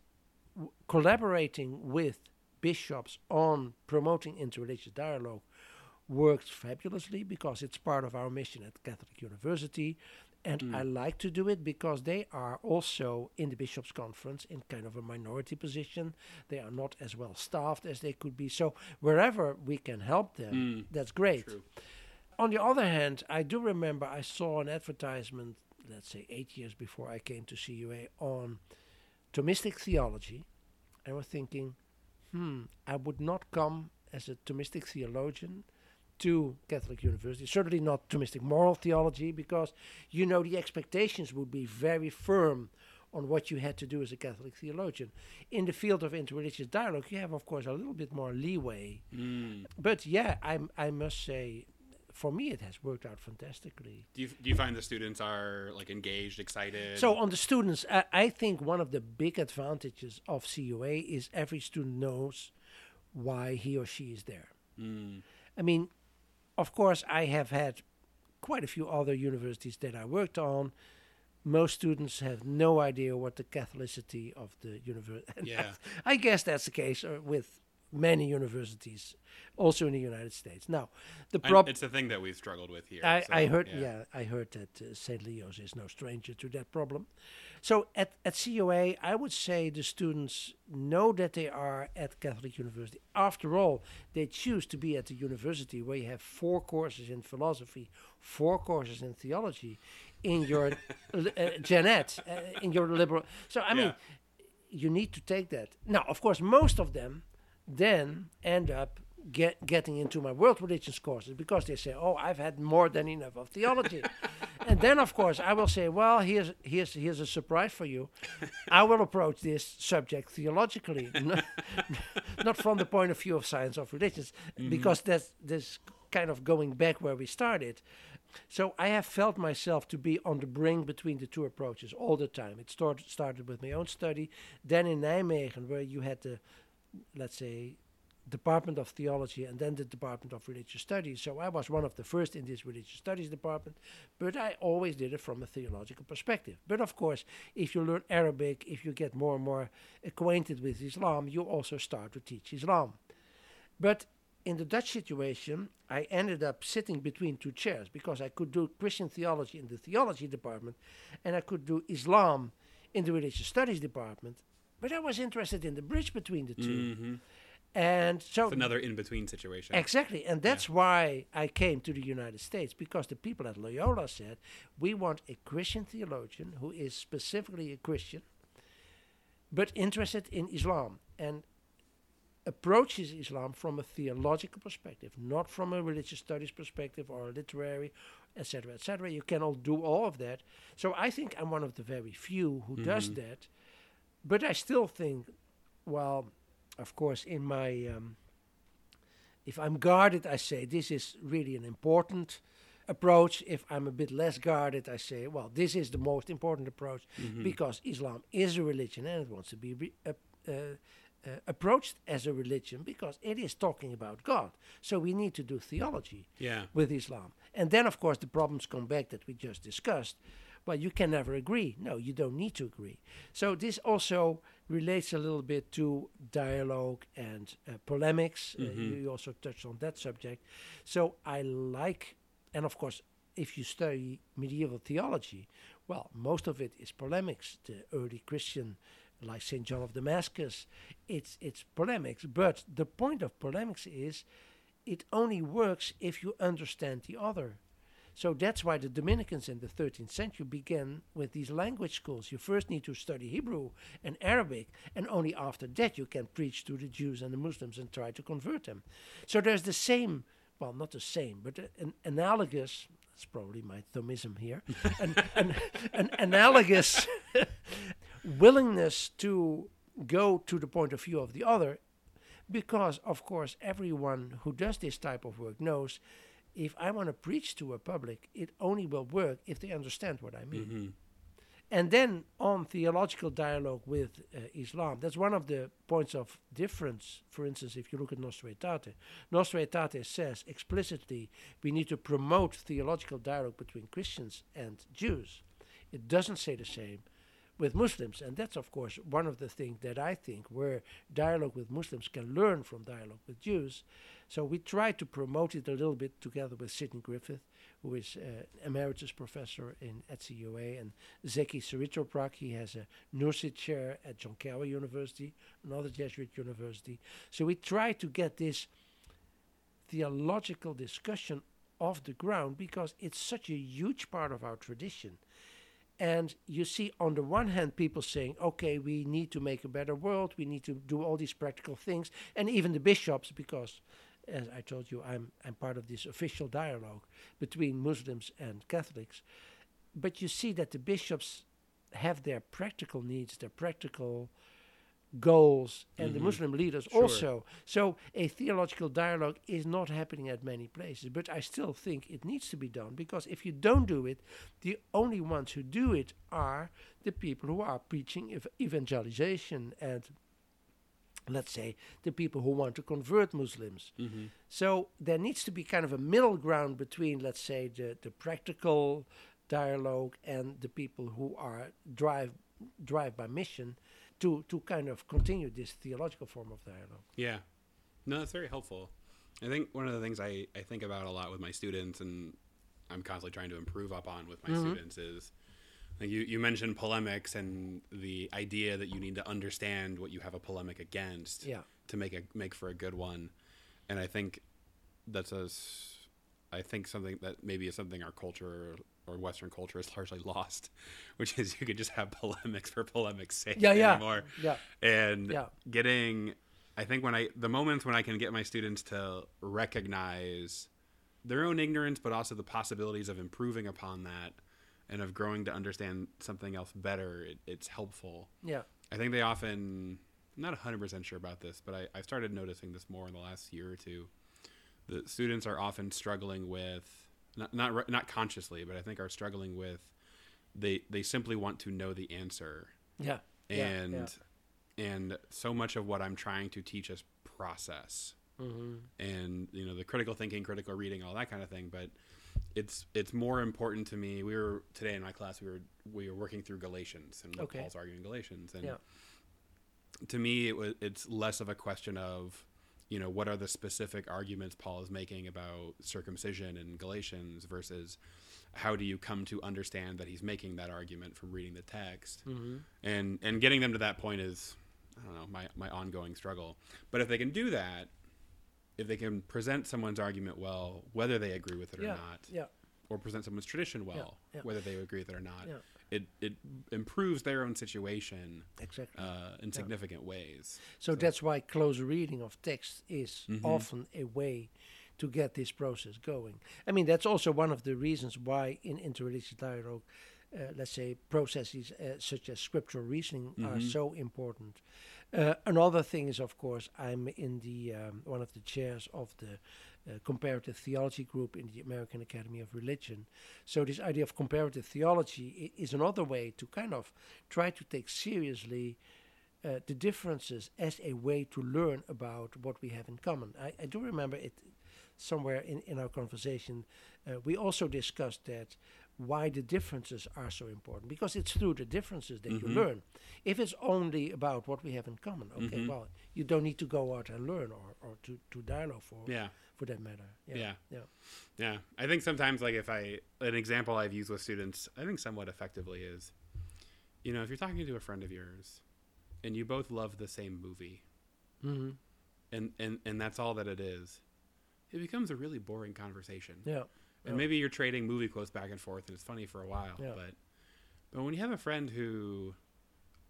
w- collaborating with bishops on promoting interreligious dialogue works fabulously because it's part of our mission at Catholic University. And I like to do it because they are also in the bishops' conference in kind of a minority position. They are not as well staffed as they could be. So wherever we can help them, that's great. True. On the other hand, I do remember I saw an advertisement, let's say eight years before I came to CUA, on Thomistic theology. I was thinking, hmm, I would not come as a Thomistic theologian to Catholic University, certainly not Thomistic moral theology, because you know the expectations would be very firm on what you had to do as a Catholic theologian. In the field of interreligious dialogue, you have, of course, a little bit more leeway. Mm. But yeah, I, I must say, for me, it has worked out fantastically. Do you do you find the students are like engaged, excited? So on the students, I, I think one of the big advantages of CUA is every student knows why he or she is there. Mm. I mean, of course, I have had quite a few other universities that I worked on. Most students have no idea what the Catholicity of the university. Yeah. I guess that's the case uh, with many universities, also in the United States. Now, the problem. it's a thing that we've struggled with here. I, I so, heard, yeah. I heard that uh, St. Leo's is no stranger to that problem. So at, at CUA, I would say the students know that they are at Catholic University. After all, they choose to be at the university where you have four courses in philosophy, four courses in theology, in your uh, Janet, uh, in your liberal. So I mean, you need to take that. Now, of course, most of them then end up get, getting into my world religions courses because they say, "Oh, I've had more than enough of theology," and then, of course, I will say, "Well, here's here's here's a surprise for you. I will approach this subject theologically, not, not from the point of view of science of religions, mm-hmm. because that's this kind of going back where we started." So I have felt myself to be on the brink between the two approaches all the time. It started started with my own study, then in Nijmegen, where you had the, let's say, Department of Theology and then the Department of Religious Studies. So I was one of the first in this Religious Studies department, but I always did it from a theological perspective. But of course, if you learn Arabic, if you get more and more acquainted with Islam, you also start to teach Islam. But in the Dutch situation, I ended up sitting between two chairs because I could do Christian theology in the theology department and I could do Islam in the religious studies department. But I was interested in the bridge between the 2 Mhm. And so It's another in between situation. Exactly, and that's why I came to the United States because the people at Loyola said we want a Christian theologian who is specifically a Christian, but interested in Islam and approaches Islam from a theological perspective, not from a religious studies perspective or a literary, etc., etc. You cannot do all of that. So I think I'm one of the very few who does mm-hmm. that, but I still think, well, of course, in my um, if I'm guarded, I say this is really an important approach. If I'm a bit less guarded, I say, well, this is the most important approach because Islam is a religion and it wants to be re- uh, uh, uh, approached as a religion because it is talking about God. So we need to do theology Yeah. with Islam. And then, of course, the problems come back that we just discussed. Well, you can never agree. No, you don't need to agree. So this also relates a little bit to dialogue and uh, polemics. Uh, you, you also touched on that subject. So I like, and of course, if you study medieval theology, well, most of it is polemics. The early Christian, like Saint John of Damascus, it's it's polemics. But the point of polemics is, it only works if you understand the other. So that's why the Dominicans in the 13th century began with these language schools. You first need to study Hebrew and Arabic, and only after that you can preach to the Jews and the Muslims and try to convert them. So there's the same, well, not the same, but an analogous. That's probably my Thomism here. an, an, an analogous willingness to go to the point of view of the other because of course everyone who does this type of work knows if i want to preach to a public it only will work if they understand what i mean. Mhm. and then on theological dialogue with uh, islam that's one of the points of difference. For instance if you look at nostra aetate nostra aetate says explicitly we need to promote theological dialogue between christians and jews. It doesn't say the same with Muslims. And that's, of course, one of the things that I think where dialogue with Muslims can learn from dialogue with Jews. So we try to promote it a little bit together with Sidney Griffith, who is uh, emeritus professor in at CUA, and Zeki Saritoprak. He has a Nursi chair at John University, another Jesuit university. So we try to get this theological discussion off the ground because it's such a huge part of our tradition. And you see, on the one hand, people saying, okay, we need to make a better world, we need to do all these practical things, and even the bishops, because as I told you, I'm, I'm part of this official dialogue between Muslims and Catholics. But you see that the bishops have their practical needs, their practical goals, and the Mhm. Muslim leaders Sure. also. So a theological dialogue is not happening at many places, but I still think it needs to be done because if you don't do it, the only ones who do it are the people who are preaching ev- evangelization and let's say the people who want to convert Muslims. Mm-hmm. So there needs to be kind of a middle ground between, let's say, the, the practical dialogue and the people who are drive drive by mission to to kind of continue this theological form of dialogue. Yeah. No, that's very helpful. I think one of the things I, I think about a lot with my students and I'm constantly trying to improve up on with my Mhm. students is like you, you mentioned polemics and the idea that you need to understand what you have a polemic against Yeah. to make a make for a good one. And I think that's a I think something that maybe is something our culture or Western culture is largely lost, which is you could just have polemics for polemics sake Yeah, yeah. anymore Yeah. and Yeah. getting i think when i the moments when i can get my students to recognize their own ignorance but also the possibilities of improving upon that and of growing to understand something else better it, it's helpful Yeah. i think they often i'm not 100% sure about this but I, i've started noticing this more in the last year or two the students are often struggling with not not not consciously but i think are struggling with they they simply want to know the answer Yeah. Yeah, and yeah. and so much of what I'm trying to teach is process hmm and you know the critical thinking, critical reading, all that kind of thing. But it's it's more important to me. We were today in my class. We were we were working through Galatians and Okay. Paul's arguing Galatians. And Yeah. to me, it was it's less of a question of you know what are the specific arguments Paul is making about circumcision in Galatians versus how do you come to understand that he's making that argument from reading the text hmm and and getting them to that point is I don't know my my ongoing struggle. But if they can do that, if they can present someone's argument well, whether they agree with it or Yeah. not, Yeah. or present someone's tradition well, yeah. whether they agree with it or not. It it improves their own situation Exactly. uh, in significant ways. So that's why close reading of text is Mhm. often a way to get this process going. I mean, that's also one of the reasons why in interreligious dialogue, uh, let's say, processes uh, such as scriptural reasoning are Mhm. so important. Uh, another thing is, of course, I'm in the um, one of the chairs of the uh, comparative theology group in the American Academy of Religion. So this idea of comparative theology is another way to kind of try to take seriously uh, the differences as a way to learn about what we have in common. I, I do remember it somewhere in, in our conversation. Uh, we also discussed that why the differences are so important because it's through the differences that you Mhm. learn. If it's only about what we have in common, okay, Mhm. well, you don't need to go out and learn or, or to, to dialogue for Yeah. For that matter. Yeah, Yeah. yeah, Yeah, I think sometimes like if I an example I've used with students, I think somewhat effectively is, you know, if you're talking to a friend of yours, and you both love the same movie, hmm and and and that's all that it is, it becomes a really boring conversation. yeah, And Yeah. maybe you're trading movie quotes back and forth, and it's funny for a while. Yeah. But but when you have a friend who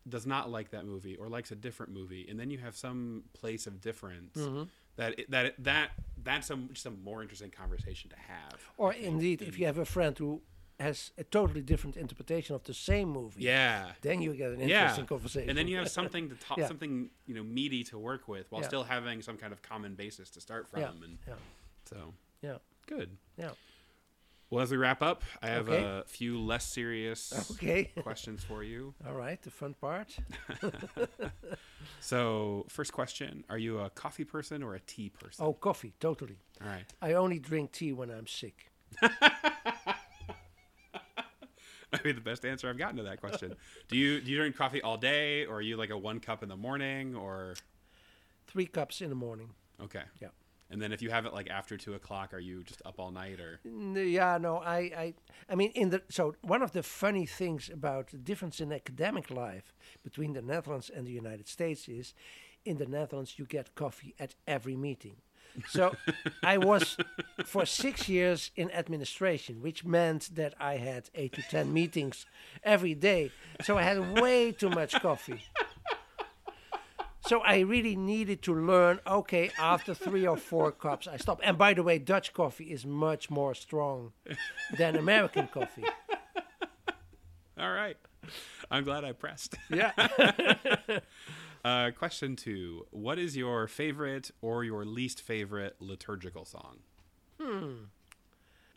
does not like that movie or likes a different movie, and then you have some place of difference Mhm. That that that that's a, just a more interesting conversation to have. Or indeed, if you have a friend who has a totally different interpretation of the same movie, Yeah. then you get an Yeah. interesting conversation. and then you have something to talk, Yeah. something you know meaty to work with, while Yeah. still having some kind of common basis to start from. Yeah. And Yeah. so, Yeah. good. Yeah. Well, as we wrap up, I have Okay. a few less serious Okay. questions for you. All right, the fun part. So, first question: Are you a coffee person or a tea person? Oh, coffee, totally. All right. I only drink tea when I'm sick. That'd be the best answer I've gotten to that question. do you do you drink coffee all day, or are you like a one cup in the morning, or Three cups in the morning. okay? Yeah. And then if you have it like after two o'clock, are you just up all night, or Yeah, no, I, I, I mean, in the so one of the funny things about the difference in academic life between the Netherlands and the United States is, in the Netherlands you get coffee at every meeting. So I was for six years in administration, which meant that I had eight to ten meetings every day. So I had way too much coffee. So I really needed to learn. Okay, after three or four cups, I stop. And by the way, Dutch coffee is much more strong than American coffee. all right? I'm glad I pressed. Yeah. Uh, question two: What is your favorite or your least favorite liturgical song? Hmm.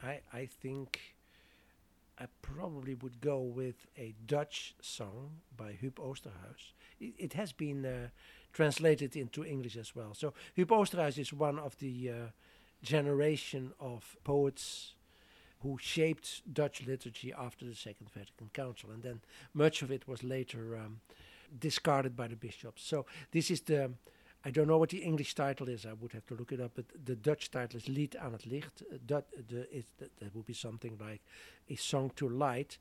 I I think I probably would go with a Dutch song by Huub Oosterhuis. It, it has been uh, translated into English as well. So Huub Oosterhuis is one of the uh, generation of poets who shaped Dutch liturgy after the Second Vatican Council, and then much of it was later um, discarded by the bishops. So this is the I don't know what the English title is. I would have to look it up. But the Dutch title is Lied aan het Licht. Uh, that, the, it, that, that would be something like a song to light.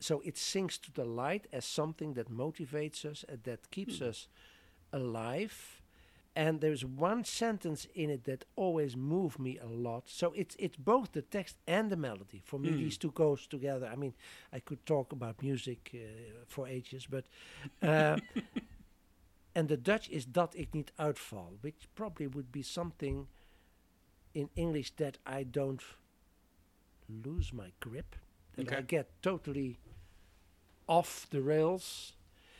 So it sings to the light as something that motivates us, and that keeps us alive. And there's one sentence in it that always moved me a lot. So it's it's both the text and the melody. For me, Hmm. these two goes together. I mean, I could talk about music uh, for ages, but uh, and the Dutch is dat ik niet uitval, which probably would be something in English that I don't lose my grip, that I get totally off the rails.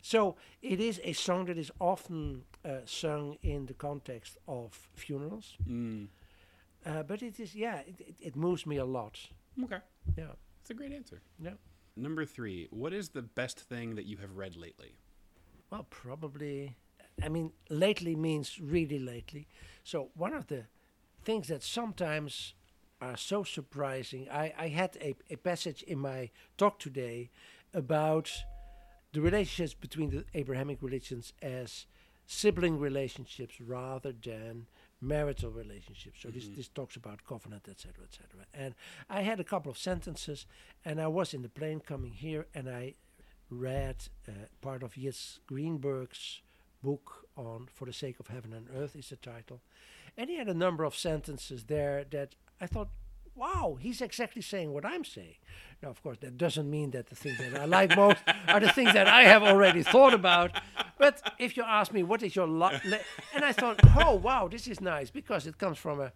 So it is a song that is often uh, sung in the context of funerals, Mm. uh, but it is yeah, it, it, it moves me a lot. Okay, Yeah, It's a great answer. yeah. Number three: What is the best thing that you have read lately? Well, probably. I mean, lately means really lately. So one of the things that sometimes are so surprising. I, I had a, a passage in my talk today about the relationships between the Abrahamic religions as sibling relationships rather than marital relationships. So this this talks about covenant, etc., etc. And I had a couple of sentences, and I was in the plane coming here, and I read uh, part of Yitz Greenberg's book on For the Sake of Heaven and Earth is the title. And he had a number of sentences there that I thought, wow, he's exactly saying what I'm saying. Now, of course, that doesn't mean that the things that I like most are the things that I have already thought about. But if you ask me, what is your lo- and I thought, oh wow, this is nice because it comes from a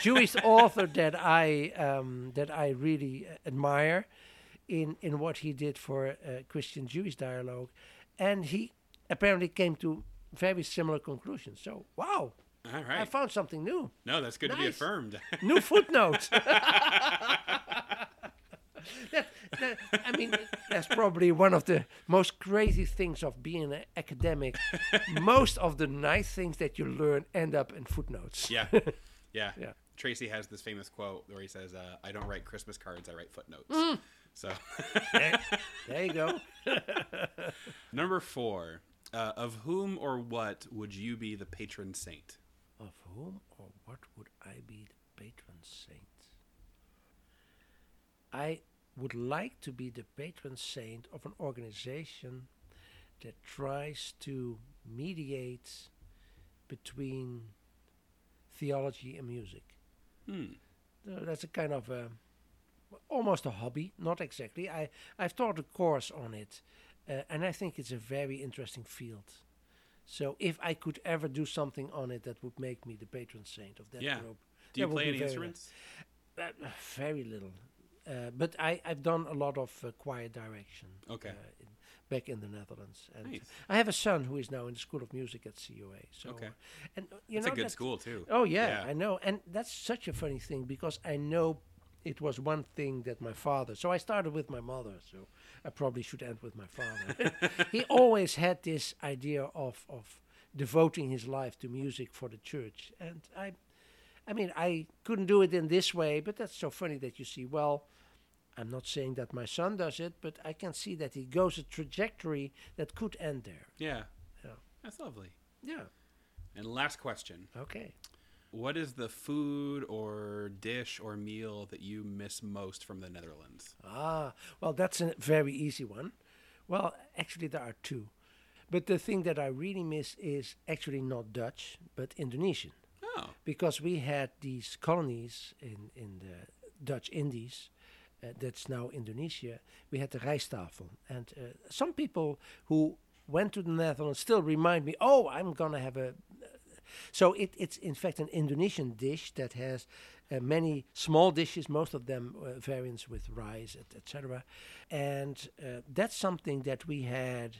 Jewish author that I um, that I really uh, admire in in what he did for uh, Christian Jewish dialogue, and he apparently came to very similar conclusions. So wow, All I found something new. no, that's good to be affirmed. New footnote. that, that, I mean, that's probably one of the most crazy things of being an academic. most of the nice things that you learn end up in footnotes. yeah, yeah. Yeah. Tracy has this famous quote where he says, uh, "I don't write Christmas cards; I write footnotes." Mm. So, there, there you go. number four: uh, Of whom or what would you be the patron saint? Of whom or what would I be the patron saint? I would like to be the patron saint of an organization that tries to mediate between theology and music. Hmm. So that's a kind of a, almost a hobby, not exactly. I, I've taught a course on it, uh, and I think it's a very interesting field. So if I could ever do something on it that would make me the patron saint of that Yeah. group, Do you that play any instruments? nice. Uh, very little. Uh, but I, I've done a lot of uh, choir direction Okay. uh, in, back in the Netherlands. And Nice. I have a son who is now in the School of Music at CUA. So, Okay. and you It's know a good school too. Oh yeah, Yeah. I know, and that's such a funny thing because I know it was one thing that my father. So I started with my mother, so I probably should end with my father. he always had this idea of of devoting his life to music for the church, and I, I mean, I couldn't do it in this way, but that's so funny that you see. Well, I'm not saying that my son does it, but I can see that he goes a trajectory that could end there. Yeah. Yeah. That's lovely. Yeah. And last question. Okay. What is the food or dish or meal that you miss most from the Netherlands? Ah, well, that's a very easy one. Well, actually, there are two. But the thing that I really miss is actually not Dutch, but Indonesian. Oh. Because we had these colonies in, in the Dutch Indies, uh, that's now Indonesia. We had the rijsttafel. And uh, some people who went to the Netherlands still remind me, oh, I'm going to have a. So it, it's in fact an Indonesian dish that has uh, many small dishes, most of them uh, variants with rice, etc. And uh, that's something that we had.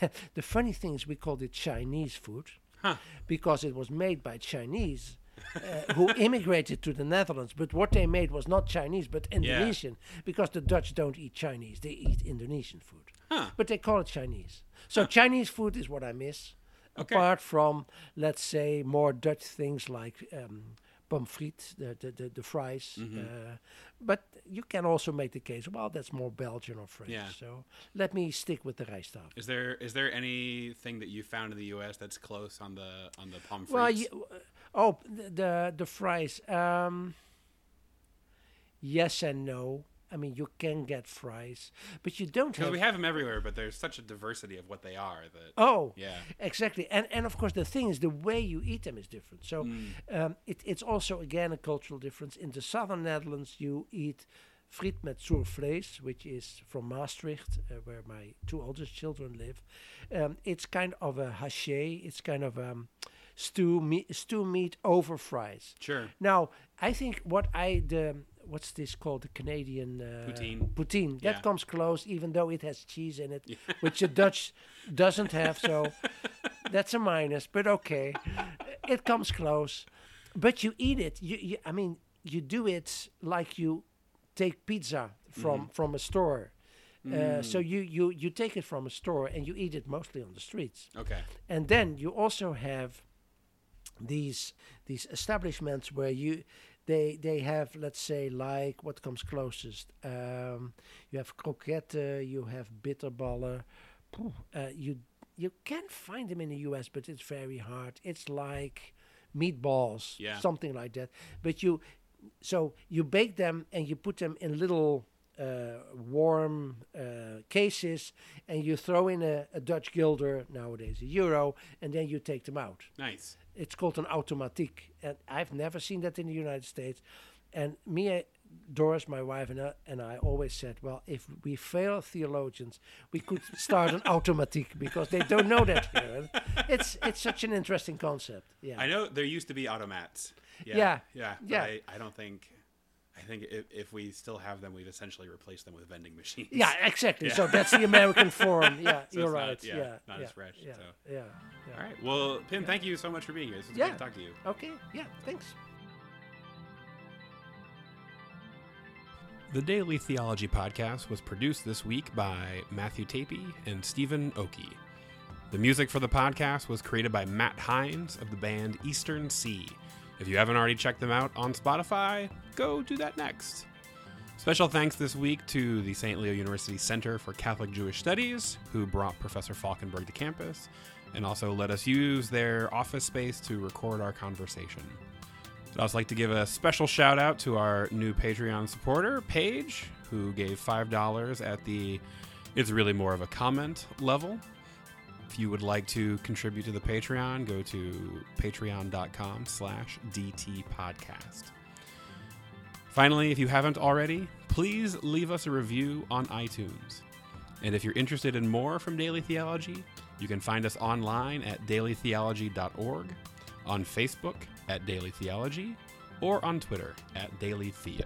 the funny thing is, we called it Chinese food Huh. because it was made by Chinese. uh, who immigrated to the Netherlands, but what they made was not Chinese but Indonesian, because the Dutch don't eat Chinese; they eat Indonesian food. Huh. But they call it Chinese. So Chinese food is what I miss, Okay. apart from let's say more Dutch things like um, pommes frites, the the, the, the fries. Mm-hmm. Uh, but you can also make the case, well, that's more Belgian or French. Yeah. So let me stick with the rijsttafel. Is there is there anything that you found in the U.S. that's close on the on the pommes frites? Well, w- oh, the the, the fries. Um, yes and no. I mean, you can get fries, but you don't have. we have them everywhere, but there's such a diversity of what they are that oh, yeah. exactly. And and of course, the thing is, the way you eat them is different. So Mm. um, it, it's also again a cultural difference. In the southern Netherlands, you eat friet met zoervlees, which is from Maastricht, uh, where my two oldest children live. Um, it's kind of a haché. It's kind of um, stew meat, stew meat over fries. Sure. Now, I think what I the what's this called the Canadian uh, Poutine. Poutine that Yeah. comes close, even though it has cheese in it, which the Dutch doesn't have. So that's a minus, but okay, it comes close. But you eat it. You, you I mean, you do it like you take pizza from Mm-hmm. from a store. Uh, Mm. so you, you you take it from a store and you eat it mostly on the streets. Okay. And then you also have these these establishments where you they they have let's say like what comes closest. Um, you have croquette, you have bitterballen. Uh, you you can find them in the U.S., but it's very hard. It's like meatballs, Yeah. something like that. But you so you bake them and you put them in little warm uh, cases and you throw in a, a Dutch guilder, nowadays a euro, and then you take them out. Nice. It's called an automatiek. And I've never seen that in the United States. And me, uh, Doris, my wife, and I, and I always said, well, if we fail theologians, we could start an automatiek because they don't know that here. It's, it's such an interesting concept. Yeah. I know there used to be automats. Yeah. Yeah. Yeah. Yeah. I, I don't think. I think if, if we still have them, we've essentially replaced them with vending machines. Yeah, exactly. Yeah. So that's the American form. Yeah, So you're it's not- right. yeah, yeah, not yeah, as fresh, Yeah, so. yeah, yeah. All right. Well, Pim, thank you so much for being here. This was Yeah. great to talk to you. Okay. Yeah. Thanks. The Daily Theology Podcast was produced this week by Matthew Tapie and Stephen Okey. The music for the podcast was created by Matt Hines of the band Eastern Sea. If you haven't already checked them out on Spotify, go do that next. Special thanks this week to the St. Leo University Center for Catholic Jewish Studies, who brought Professor Valkenberg to campus and also let us use their office space to record our conversation. I'd also like to give a special shout out to our new Patreon supporter, Paige, who gave $5 at the it's really more of a comment level. If you would like to contribute to the Patreon, go to patreon.com slash DT podcast. Finally, if you haven't already, please leave us a review on iTunes. And if you're interested in more from Daily Theology, you can find us online at dailytheology.org, on Facebook at Daily Theology, or on Twitter at Daily Theo.